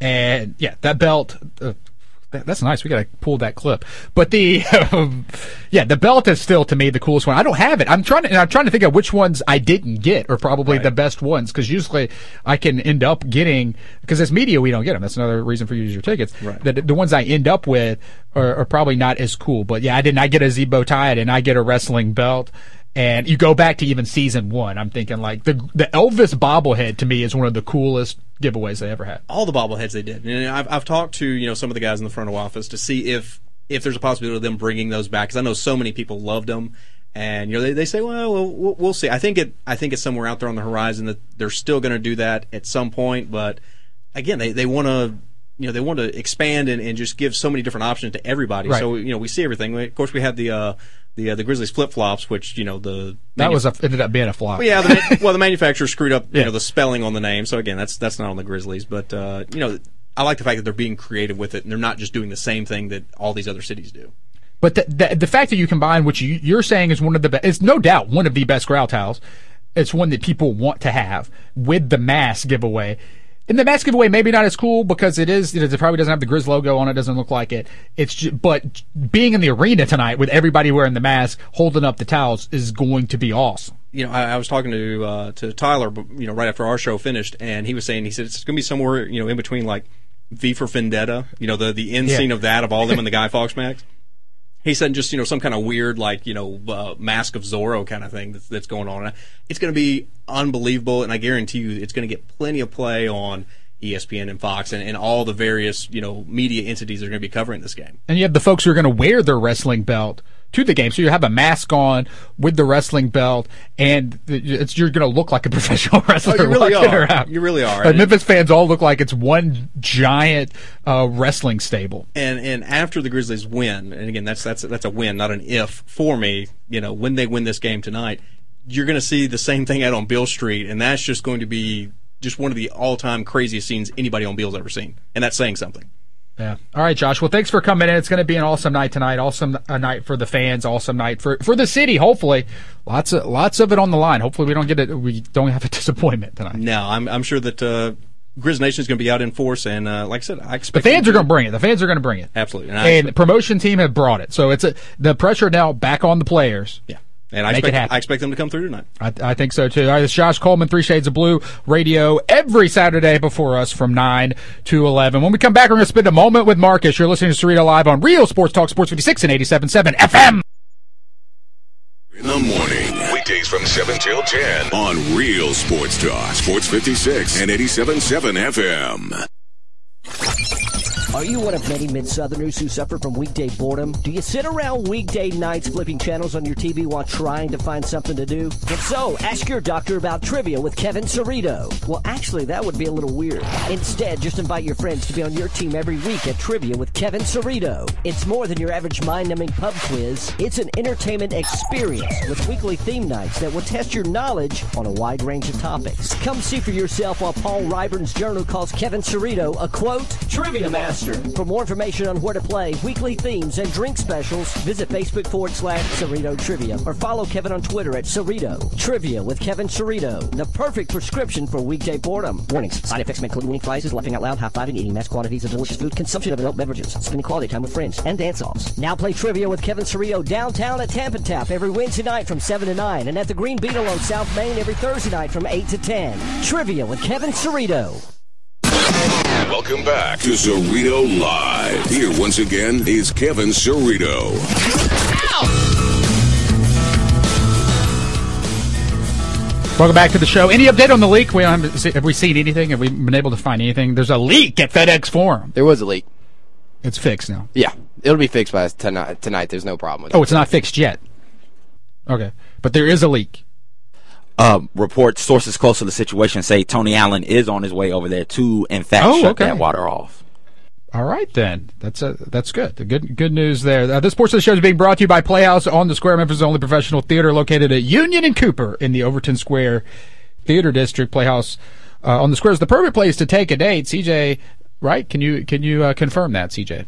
And yeah, that belt. Uh, that, that's nice. We gotta pull that clip. But the um, yeah, the belt is still to me the coolest one. I don't have it. I'm trying to. And I'm trying to think of which ones I didn't get, or probably Right. the best ones, because usually I can end up getting because as media we don't get them. That's another reason for you to use your tickets. Right. The, the ones I end up with are, are probably not as cool. But yeah, I didn't. I get a Z-Bo tie, I didn't. I get a wrestling belt. And you go back to even season one. I'm thinking like the the Elvis bobblehead to me is one of the coolest giveaways they ever had. all the bobbleheads they did. And I've, I've talked to you know some of the guys in the front of office to see if if there's a possibility of them bringing those back because I know so many people loved them. And you know they, they say, well, well, we'll see. I think it I think it's somewhere out there on the horizon that they're still going to do that at some point. But again, they they want to you know they want to expand and, and just give so many different options to everybody. Right. So you know we see everything. Of course, we had the uh, the uh, the Grizzlies flip flops, which you know the That was a, ended up being a flop. well, yeah, the, well, the manufacturer screwed up, you Yeah. know, the spelling on the name. So again, that's that's not on the Grizzlies, but uh, you know, I like the fact that they're being creative with it and they're not just doing the same thing that all these other cities do. But the, the the fact that you combine what you, you're saying is one of the best, it's no doubt one of the best growl towels. It's one that people want to have with the mass giveaway. And the mask giveaway maybe not as cool because it is, you know, it probably doesn't have the Grizz logo on it, doesn't look like it. It's ju- but being in the arena tonight with everybody wearing the mask, holding up the towels is going to be awesome. You know, I, I was talking to uh, to Tyler, you know, right after our show finished, and he was saying he said it's going to be somewhere, you know, in between like V for Vendetta, you know, the the end Yeah. scene of that of all them in the Guy Fawkes max. He said just you know some kind of weird like you know uh, Mask of Zorro kind of thing that's, that's going on. It's going to be unbelievable, and I guarantee you it's going to get plenty of play on ESPN and Fox and, and all the various you know media entities that are going to be covering this game. And you have the folks who are going to wear their wrestling belt to the game. So you have a mask on with the wrestling belt, and it's, you're going to look like a professional wrestler. Oh, you really are. around. You really are. Like, Memphis fans all look like it's one giant uh, wrestling stable. and and after the Grizzlies win, and again that's that's that's a win, not an if for me. You know, when they win this game tonight, you're going to see the same thing out on Beale Street, and that's just going to be just one of the all-time craziest scenes anybody on Beale's ever seen, and that's saying something. Yeah. All right, Josh. Well, thanks for coming in. It's going to be an awesome night tonight. Awesome uh, night for the fans. Awesome night for for the city. Hopefully, lots of lots of it on the line. Hopefully, we don't get it. We don't have a disappointment tonight. No, I'm I'm sure that uh, Grizz Nation is going to be out in force, and uh, like I said, I expect The fans are going to bring it. The fans are going to bring it. absolutely, and, And promotion team have brought it. So it's a, the pressure now back on the players. yeah, and I Make expect. I expect them to come through tonight. I, I think so too. All right, it's Josh Coleman, Three Shades of Blue Radio every Saturday before us from 9 to 11. When we come back, we're going to spend a moment with Marcus. You're listening to Cerrito Live on Real Sports Talk Sports 56 and 87.7 FM. In the morning Weekdays from 7 till 10. on Real Sports Talk, Sports 56 and 87.7 FM. Are you one of many mid-southerners who suffer from weekday boredom? Do you sit around weekday nights flipping channels on your TV while trying to find something to do? If so, ask your doctor about trivia with Kevin Cerrito. Well, actually, that would be a little weird. Instead, just invite your friends to be on your team every week at Trivia with Kevin Cerrito. It's more than your average mind-numbing pub quiz. It's an entertainment experience with weekly theme nights that will test your knowledge on a wide range of topics. Come see for yourself while Paul Ryburn's journal calls Kevin Cerrito a quote trivia master. For more information on where to play, weekly themes, and drink specials, visit Facebook forward slash Cerrito Trivia or follow Kevin on Twitter at Cerrito. Trivia with Kevin Cerrito, the perfect prescription for weekday boredom. Warnings: side effects may include winning prizes, laughing out loud, high-fiving, eating mass quantities of delicious food, consumption of adult beverages, spending quality time with friends, and dance-offs. Now play trivia with Kevin Cerrito downtown at Tamp & Tap every Wednesday night from 7 to 9, and at the Green Beetle on South Main every Thursday night from 8 to 10. Trivia with Kevin Cerrito. Welcome back. To Cerrito Live. Here once again is Kevin Cerrito. Welcome back to the show. Any update on the leak? We um, have we seen anything? Have we been able to find anything? There's a leak at FedEx Forum. There was a leak. It's fixed now. Yeah, It'll be fixed by tonight. Tonight, there's no problem with it. Oh, it's not fixed yet. Okay, but there is a leak. Uh, reports sources close to the situation say Tony Allen is on his way over there to, in fact, Oh, shut okay. that water off. All right, then. That's a, that's good. The good good news there. Uh, this portion of the show is being brought to you by Playhouse on the Square, Memphis' only professional theater located at Union and Cooper in the Overton Square Theater District. Playhouse uh, on the Square is the perfect place to take a date. CJ, right? Can you can you uh, confirm that, CJ?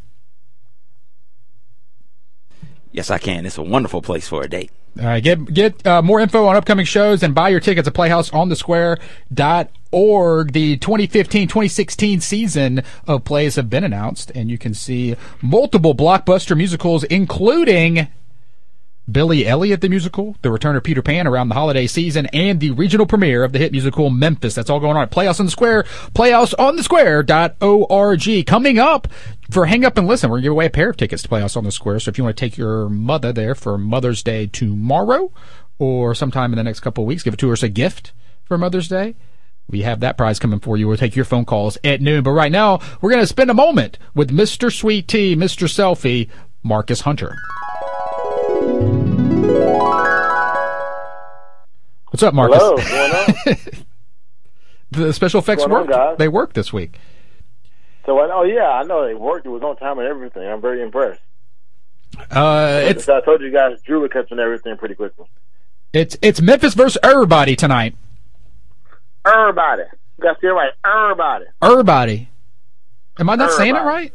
Yes, I can. It's a wonderful place for a date. All right, get get uh, more info on upcoming shows and buy your tickets at playhouseonthesquare.org. The 2015-2016 season of plays have been announced, and you can see multiple blockbuster musicals, including Billy Elliot the musical, the return of Peter Pan around the holiday season, and the regional premiere of the hit musical Memphis. That's all going on at Playhouse on the Square, playhouseonthesquare.org. Coming up for Hang Up and Listen, we're going to give away a pair of tickets to Playhouse on the Square. So if you want to take your mother there for Mother's Day tomorrow or sometime in the next couple of weeks, give it to her as a gift for Mother's Day. We have that prize coming for you. We'll take your phone calls at noon. But right now, we're going to spend a moment with Mr. Sweet Tea, Mr. Selfie, Marcus Hunter. What's up, Marcus? Hello, going on? the special effects What's on, work—they worked this week. So, I, oh yeah, I know they worked. It was on time and everything. I'm very impressed. Uh, it's I told you guys, Drew was catching everything pretty quickly. it's it's Memphis versus everybody tonight. Everybody, you got to say it right. Everybody, Everybody. Am I not saying it right?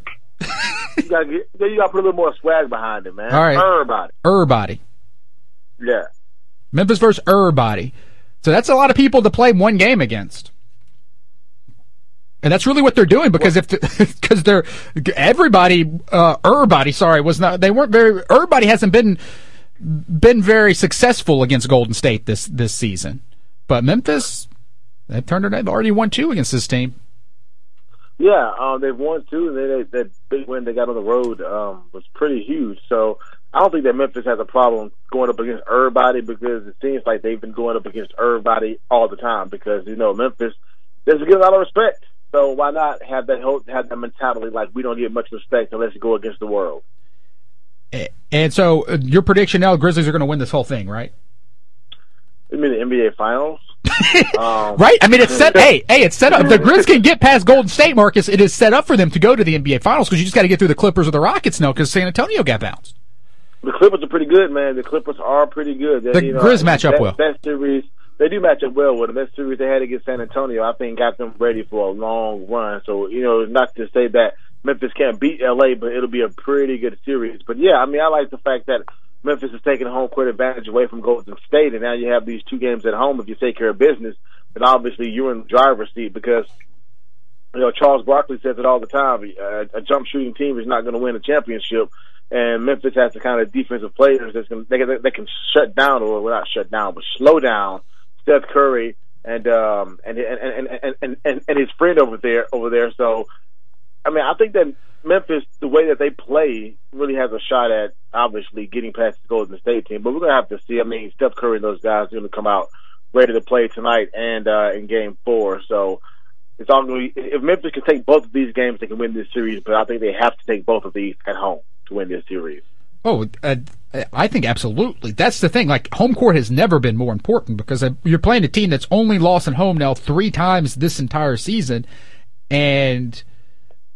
you got you got to put a little more swag behind it, man. All right. Everybody, Everybody. yeah. Memphis versus everybody. So that's a lot of people to play one game against. And that's really what they're doing because if because they're everybody uh everybody sorry was not they weren't very everybody hasn't been been very successful against Golden State this this season. But Memphis they've turned it they've already won two against this team. Yeah, um, they've won two, and they, they, that big win they got on the road um, was pretty huge. So I don't think that Memphis has a problem going up against everybody because it seems like they've been going up against everybody all the time. Because you know Memphis, there's a good lot of respect. So why not have that whole, have that mentality like we don't get much respect unless you go against the world. And so uh, your prediction now Grizzlies are going to win this whole thing, right? You mean the NBA Finals? um, Right? I mean, it's set. hey, hey, it's set up. If the Grizz can get past Golden State, Marcus, it is set up for them to go to the NBA Finals because you just got to get through the Clippers or the Rockets now because San Antonio got bounced. The Clippers are pretty good, man. The Clippers are pretty good. They, The you know, Grizz match up that, well. That series, they do match up well with them. That series they had against San Antonio, I think, got them ready for a long run. So, you know, not to say that Memphis can't beat LA, but it'll be a pretty good series. But yeah, I mean, I like the fact that Memphis is taking home court advantage away from Golden State, and now you have these two games at home. If you take care of business, then obviously you're in the driver's seat because you know, Charles Barkley says it all the time. A, a jump shooting team is not going to win a championship, and Memphis has the kind of defensive players that's going they, can- they can shut down or well, not shut down, but slow down Steph Curry and um and and and and and, and, his friend over there over there. So, I mean, I think that Memphis, the way that they play, really has a shot at obviously getting past the Golden State team. But we're to have to see. I mean, Steph Curry and those guys are to come out ready to play tonight and uh, in Game Four. So it's all going to if Memphis can take both of these games, they can win this series. But I think they have to take both of these at home to win this series. Oh, uh, I think absolutely. That's the thing. Like home court has never been more important because uh, you're playing a team that's only lost at home now three times this entire season, and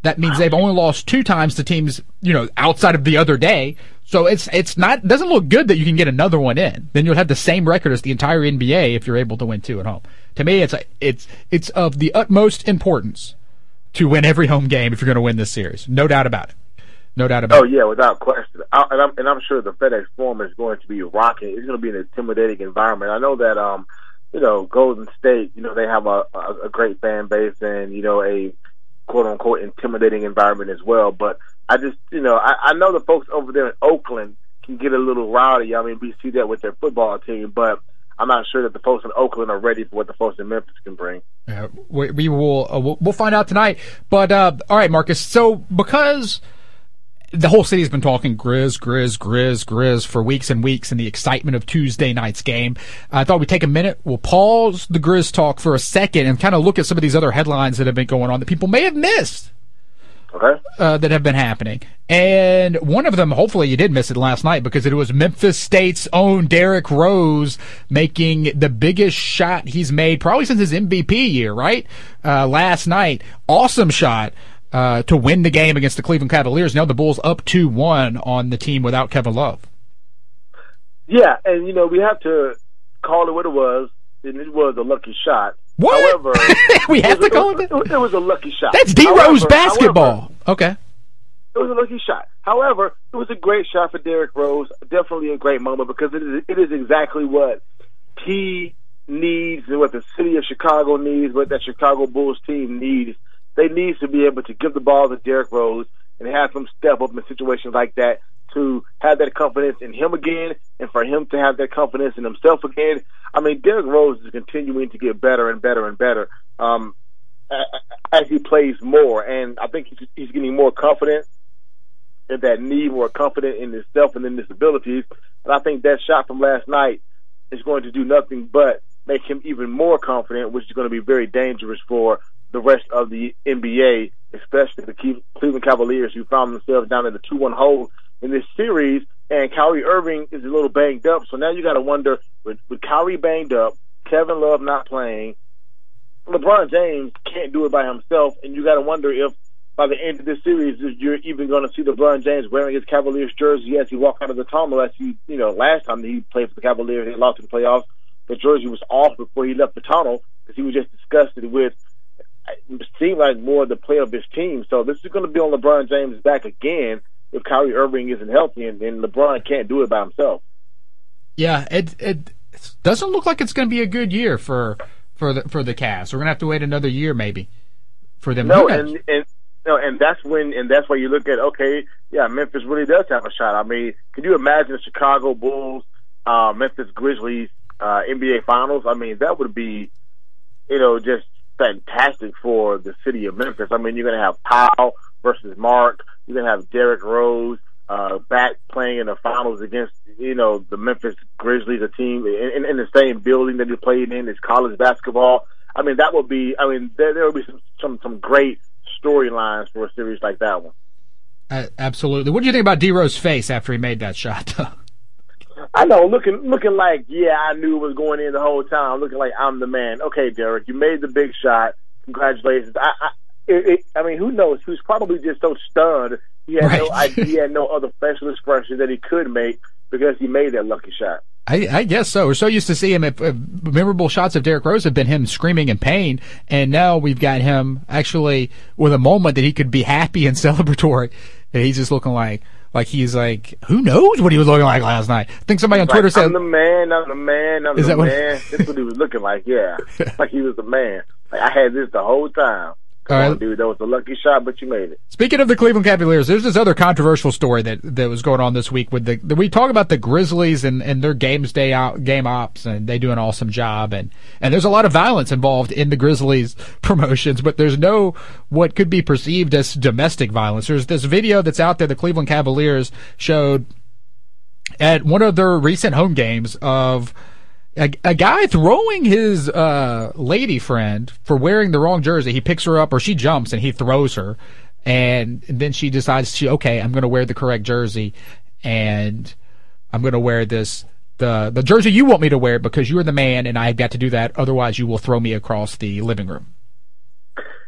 that means they've only lost two times to teams you know outside of the other day. So it's it's not doesn't look good that you can get another one in. Then you'll have the same record as the entire NBA if you're able to win two at home. To me, it's a, it's it's of the utmost importance to win every home game if you're going to win this series. No doubt about it. No doubt about it. Oh yeah, without question. I, and I'm and I'm sure the FedEx Forum is going to be rocking. It's going to be an intimidating environment. I know that um, you know, Golden State, you know, they have a a, a great fan base and you know a quote unquote intimidating environment as well. But I just you know I, I know the folks over there in Oakland can get a little rowdy. I mean, we see that with their football team, but I'm not sure that the folks in Oakland are ready for what the folks in Memphis can bring. Uh, we, we will uh, we'll, we'll find out tonight. But uh, all right, Marcus. So because the whole city's been talking Grizz, Grizz, Grizz, Grizz for weeks and weeks in the excitement of Tuesday night's game, I thought we'd take a minute. We'll pause the Grizz talk for a second and kind of look at some of these other headlines that have been going on that people may have missed. Okay. uh, that have been happening. And one of them, hopefully you did miss it last night because it was Memphis State's own Derrick Rose making the biggest shot he's made probably since his MVP year, right? Uh, last night. Awesome shot. Uh, to win the game against the Cleveland Cavaliers. Now the Bulls up 2-1 on the team without Kevin Love. Yeah, and you know we have to call it what it was, and it was a lucky shot. What? However, we have to call it. It was, it was a lucky shot. That's D Rose basketball. however, okay. it was a lucky shot. However, it was a great shot for Derrick Rose. Definitely a great moment because it is, it is exactly what he needs and what the city of Chicago needs, what that Chicago Bulls team needs. They need to be able to give the ball to Derrick Rose and have him step up in situations like that to have that confidence in him again and for him to have that confidence in himself again. I mean, Derrick Rose is continuing to get better and better and better um, as he plays more, and I think he's, he's getting more confident in that need, more confident in himself and in his abilities. And I think that shot from last night is going to do nothing but make him even more confident, which is going to be very dangerous for the rest of the NBA, especially the Cleveland Cavaliers, who found themselves down in the two-one hole in this series. And Kyrie Irving is a little banged up, so now you got to wonder with, with Kyrie banged up, Kevin Love not playing, LeBron James can't do it by himself, and you got to wonder if by the end of this series, you're even going to see LeBron James wearing his Cavaliers jersey as he walked out of the tunnel. As he, you know, last time he played for the Cavaliers, he lost in the playoffs. The jersey was off before he left the tunnel because he was just disgusted with. It seemed like more the play of his team. So this is going to be on LeBron James' back again if Kyrie Irving isn't healthy, and, and LeBron can't do it by himself. Yeah, it it doesn't look like it's going to be a good year for for the for the Cavs. We're going to have to wait another year maybe for them. No, and and no, and that's when and that's why you look at okay, yeah, Memphis really does have a shot. I mean, can you imagine the Chicago Bulls, uh, Memphis Grizzlies, uh, NBA Finals? I mean, that would be, you know, just fantastic for the city of Memphis. I mean, you're gonna have Pau versus Marc. You're gonna have Derrick Rose. Uh, back playing in the finals against, you know, the Memphis Grizzlies, a team in, in, the same building that he played in. It's college basketball. I mean, that would be, I mean, there, there would be some, some, some great storylines for a series like that one. Uh, absolutely. What do you think about D Rose's face after he made that shot? I know, looking looking like yeah, I knew it was going in the whole time. Looking like I'm the man. Okay, Derrick, you made the big shot. Congratulations. I, I, it, it, I mean, who knows? He was probably just so stunned. He had no idea. No other facial expression that he could make because he made that lucky shot. I, I guess so. We're so used to see him. If, if memorable shots of Derrick Rose have been him screaming in pain, and now we've got him actually with a moment that he could be happy and celebratory. And he's just looking like like he's like who knows what he was looking like last night. I think somebody on Like, Twitter said I'm the man. I'm the man. I'm Is the that what- man. That's what he was looking like. Yeah, like he was the man. Like I had this the whole time. Come All on, dude. That was a lucky shot, but you made it. Speaking of the Cleveland Cavaliers, there's this other controversial story that, that was going on this week with the, the we talk about the Grizzlies and, and their games day out game ops and they do an awesome job and, and there's a lot of violence involved in the Grizzlies promotions, but there's no what could be perceived as domestic violence. There's this video that's out there the Cleveland Cavaliers showed at one of their recent home games of a, a guy throwing his uh, lady friend for wearing the wrong jersey. He picks her up, or she jumps and he throws her, and then she decides she okay, I'm going to wear the correct jersey, and I'm going to wear this the the jersey you want me to wear because you're the man, and I've got to do that. Otherwise, you will throw me across the living room.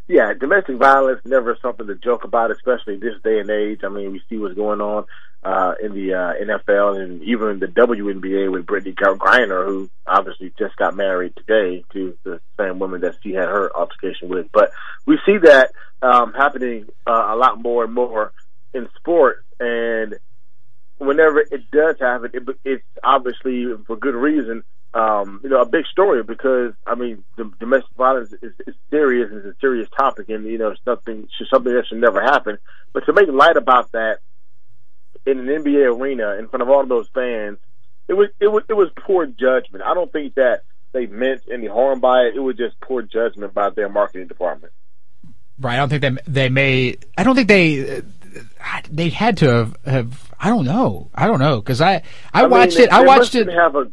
Yeah, domestic violence never something to joke about, especially this day and age. I mean, we see what's going on uh, in the uh, NFL and even the WNBA with Brittney Griner, who obviously just got married today to the same woman that she had her altercation with. But we see that um, happening uh, a lot more and more in sport, and whenever it does happen, it, it's obviously for good reason. Um, you know, a big story because I mean, domestic violence is, is serious. It's a serious topic, and you know, it's something that should never happen. But to make light about that in an NBA arena in front of all those fans, it was it was it was poor judgment. I don't think that they meant any harm by it. It was just poor judgment by their marketing department. Right. I don't think they they may. I don't think they they had to have. have I don't know. I don't know because I I, mean, watched it. I watched it. Have a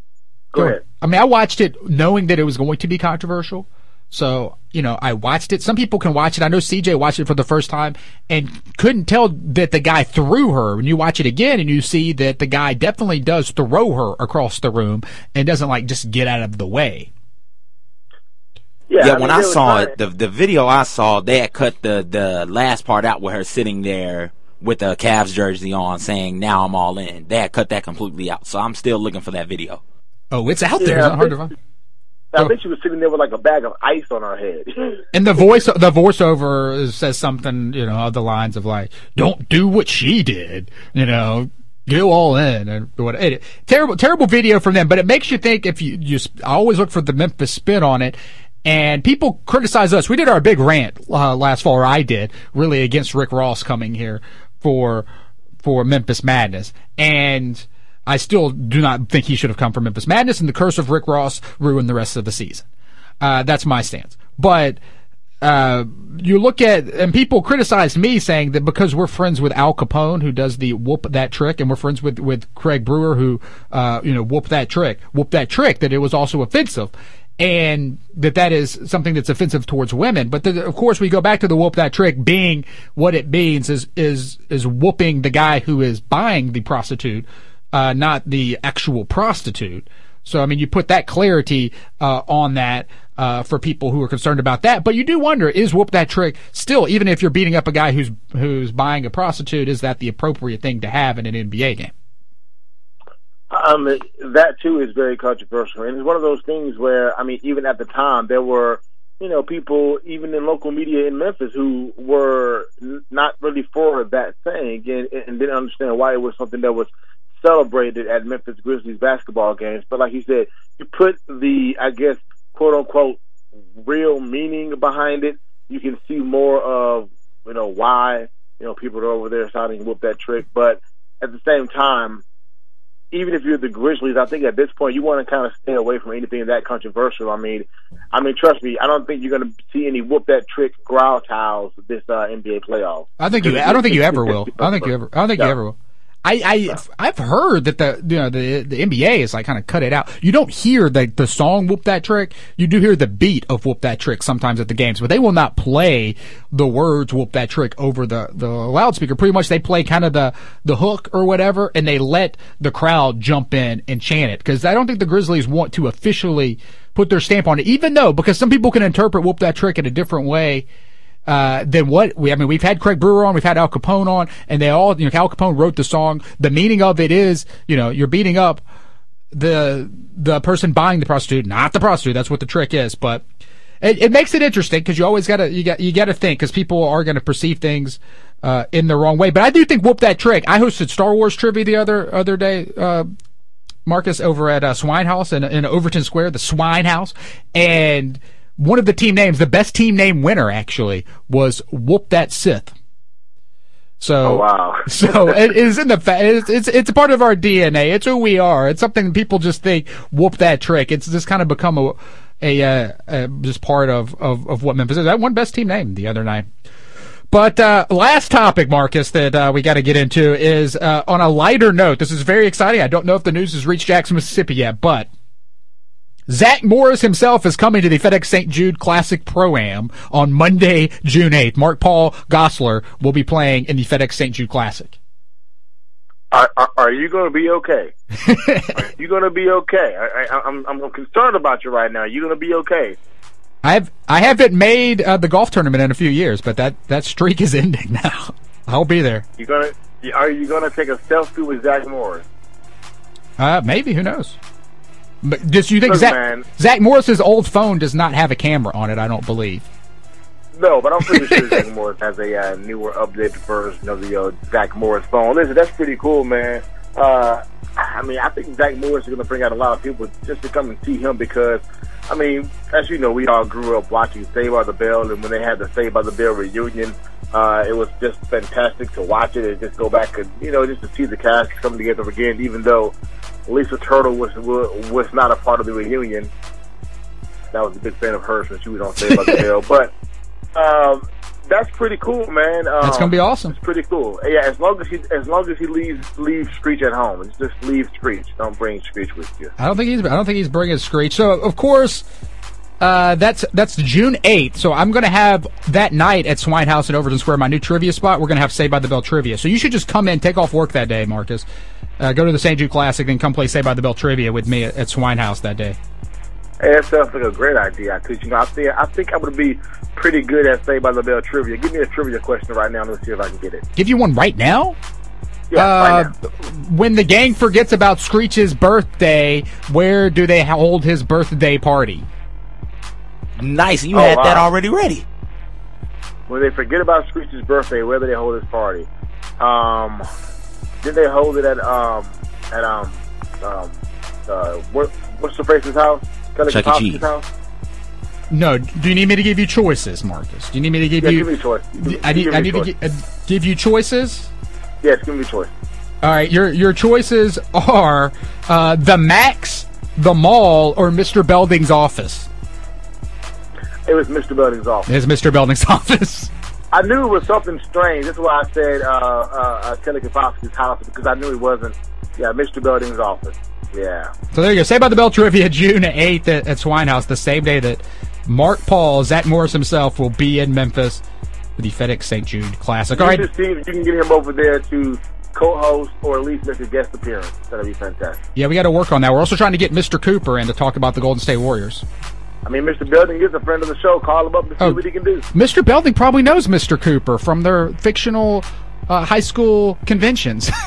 go ahead. I mean, I watched it knowing that it was going to be controversial, So, you know, I watched it. Some people can watch it. I know CJ watched it for the first time and couldn't tell that the guy threw her. When you watch it again and you see that the guy definitely does throw her across the room and doesn't like just get out of the way. Yeah, Yeah, I when I saw it, the the video I saw, they had cut the the last part out with her sitting there with the Cavs jersey on, saying "Now I'm all in." They had cut that completely out, so I'm still looking for that video. Oh, it's out there. Yeah, It's not hard to find. I think she was sitting there with like a bag of ice on her head. And the voice, the voiceover says something, you know, of the lines of like, "Don't do what she did," you know, go all in and what. It, terrible, terrible video from them, but it makes you think. If you, you, I always look for the Memphis spin on it. And people criticize us. We did our big rant uh, last fall, or I did, really against Rick Ross coming here for for Memphis Madness. And I still do not think he should have come for Memphis Madness. And the curse of Rick Ross ruined the rest of the season. Uh, that's my stance. But uh, you look at and people criticize me saying that because we're friends with Al Kapone who does the whoop that trick, and we're friends with with Craig Brewer who uh, you know whoop that trick, whoop that trick, that it was also offensive. And that that is something that's offensive towards women, but the, of course we go back to the whoop that trick being what it means is is is whooping the guy who is buying the prostitute, uh, not the actual prostitute. So I mean, you put that clarity uh, on that uh, for people who are concerned about that. But you do wonder: is whoop that trick still, even if you're beating up a guy who's who's buying a prostitute, is that the appropriate thing to have in an NBA game? Um, that too is very controversial, and it's one of those things where I mean, even at the time, there were you know people even in local media in Memphis who were not really for that thing, and, and didn't understand why it was something that was celebrated at Memphis Grizzlies basketball games. But like you said, you put the I guess quote unquote real meaning behind it, you can see more of you know why you know people are over there shouting "whoop that trick," but at the same time even if you're the Grizzlies, I think at this point you want to kind of stay away from anything that controversial. I mean, I mean, trust me, I don't think you're going to see any whoop that trick growl towels this uh, NBA playoffs. I think you. I don't think you ever will. I don't think you ever. I don't think you ever will. I, I I've heard that the you know the the NBA is like kind of cut it out. You don't hear the the song "Whoop That Trick." You do hear the beat of "Whoop That Trick" sometimes at the games, but they will not play the words "Whoop That Trick" over the the loudspeaker. Pretty much, they play kind of the the hook or whatever, and they let the crowd jump in and chant it because I don't think the Grizzlies want to officially put their stamp on it, even though because some people can interpret "Whoop That Trick" in a different way uh, what we, I mean, we've had Craig Brewer on, we've had Al Kapone on, and they all, you know, Al Kapone wrote the song. The meaning of it is, you know, you're beating up the, the person buying the prostitute, not the prostitute. That's what the trick is. But it, it makes it interesting because you always gotta, you got, you gotta think because people are gonna perceive things, uh, in the wrong way. But I do think whoop that trick. I hosted Star Wars trivia the other, other day, uh, Marcus over at uh, Swine House in, in Overton Square, the Swine House, and one of the team names, the best team name winner actually, was Whoop That Sith. So Oh, wow. so it is in the fa- it's, it's it's a part of our DNA. It's who we are. It's something people just think whoop that trick. It's just kind of become a a, uh, uh just part of, of of what Memphis is. That one best team name the other night. But uh, last topic, Marcus, that uh, we got to get into is uh, on a lighter note. This is very exciting. I don't know if the news has reached Jackson, Mississippi yet, but Zach Morris himself is coming to the FedEx St. Jude Classic Pro Am on Monday, June 8th. Mark Paul Gossler will be playing in the FedEx St. Jude Classic. Are, are, are you going to be okay? are you going to be okay? I, I, I'm I'm concerned about you right now. Are you going to be okay? I've I haven't made uh, the golf tournament in a few years, but that that streak is ending now. I'll be there. You gonna are you going to take a selfie with Zach Morris? Uh, maybe who knows? But just you think Look, Zach man. Zach Morris's old phone does not have a camera on it? I don't believe. No, but I'm pretty sure Zach Morris has a uh, newer, updated version of the uh, Zach Morris phone. Listen, that's pretty cool, man. Uh, I mean, I think Zach Morris is going to bring out a lot of people just to come and see him because, I mean, as you know, we all grew up watching Saved by the Bell, and when they had the Saved by the Bell reunion, uh, it was just fantastic to watch it and just go back and you know just to see the cast come together again. Even though Lisa Turtle was was not a part of the reunion, That was a big fan of hers when she was on Saved by the Bell, but. Um, that's pretty cool, man. Um, That's gonna be awesome. It's pretty cool. Yeah, as long as he as long as he leaves leaves Screech at home, It's just leave Screech. Don't bring Screech with you. I don't think he's I don't think he's bringing Screech. So of course, Uh, that's that's June eighth. So I'm going to have that night at Swine House in Overton Square, my new trivia spot. We're going to have Saved by the Bell trivia. So you should just come in, take off work that day, Marcus. Uh, go to the St. Jude Classic, then come play Saved by the Bell trivia with me at, at Swine House that day. Hey, that sounds like a great idea. Because you know, I think I think I would be pretty good at Saved by the Bell trivia. Give me a trivia question right now. And let's see if I can get it. Give you one right now. Yeah, Uh, right now. when the gang forgets about Screech's birthday, where do they hold his birthday party? Nice. You Oh, had that already ready. When they forget about Screech's birthday, where do they hold his party? Um, did they hold it at um at um um uh what what's the face's house? Kelly Chuck E. Kapowski's Cheese. house. No. Do you need me to give you choices, Marcus? Do you need me to give Yeah, you? give me a choice. I need. Give I me need to choice. gi- uh, give you choices. Yes, give me a choice. All right. Your your choices are uh, the Max, the Mall, or Mr. Belding's office. It was Mr. Belding's office. It's Mr. Belding's office. I knew it was something strange. That's why I said uh, uh, uh, Kelly Kapowski's house because I knew it wasn't. Yeah, Mr. Belding's office. Yeah. So there you go. Saved by the Bell trivia June 8th at, at Swine House, the same day that Mark Paul, Zach Morris himself, will be in Memphis for the FedEx St. Jude Classic. All right. you right. should see if you can get him over there to co-host or at least make a guest appearance. That'd be fantastic. Yeah, we got to work on that. We're also trying to get Mr. Cooper in to talk about the Golden State Warriors. I mean, Mr. Belding is a friend of the show. Call him up and see Oh. what he can do. Mr. Belding probably knows Mr. Cooper from their fictional uh, high school conventions.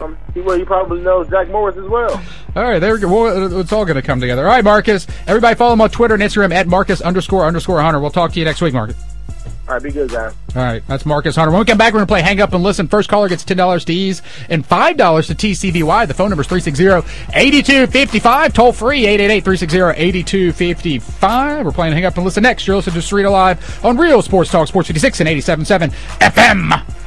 Um, well, he probably knows Jack Morris as well. all right, there we go. Well, it's all going to come together. All right, Marcus. Everybody follow him on Twitter and Instagram at Marcus underscore underscore Hunter. We'll talk to you next week, Marcus. All right, be good, guys. All right, that's Marcus Hunter. When we come back, we're going to play Hang Up and Listen. First caller gets $10 to ease and $5 to TCBY. The phone number is 360-8255. Toll free, 888-360-8255. We're playing Hang Up and Listen next. You're listening to Cerrito Live on Real Sports Talk, Sports 56 and 87.7 FM.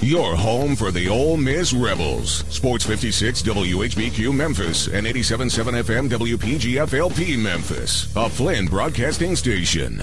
Your home for the Ole Miss Rebels. Sports 56 WHBQ Memphis and 87.7 FM WPGFLP Memphis. A Flinn Broadcasting Station.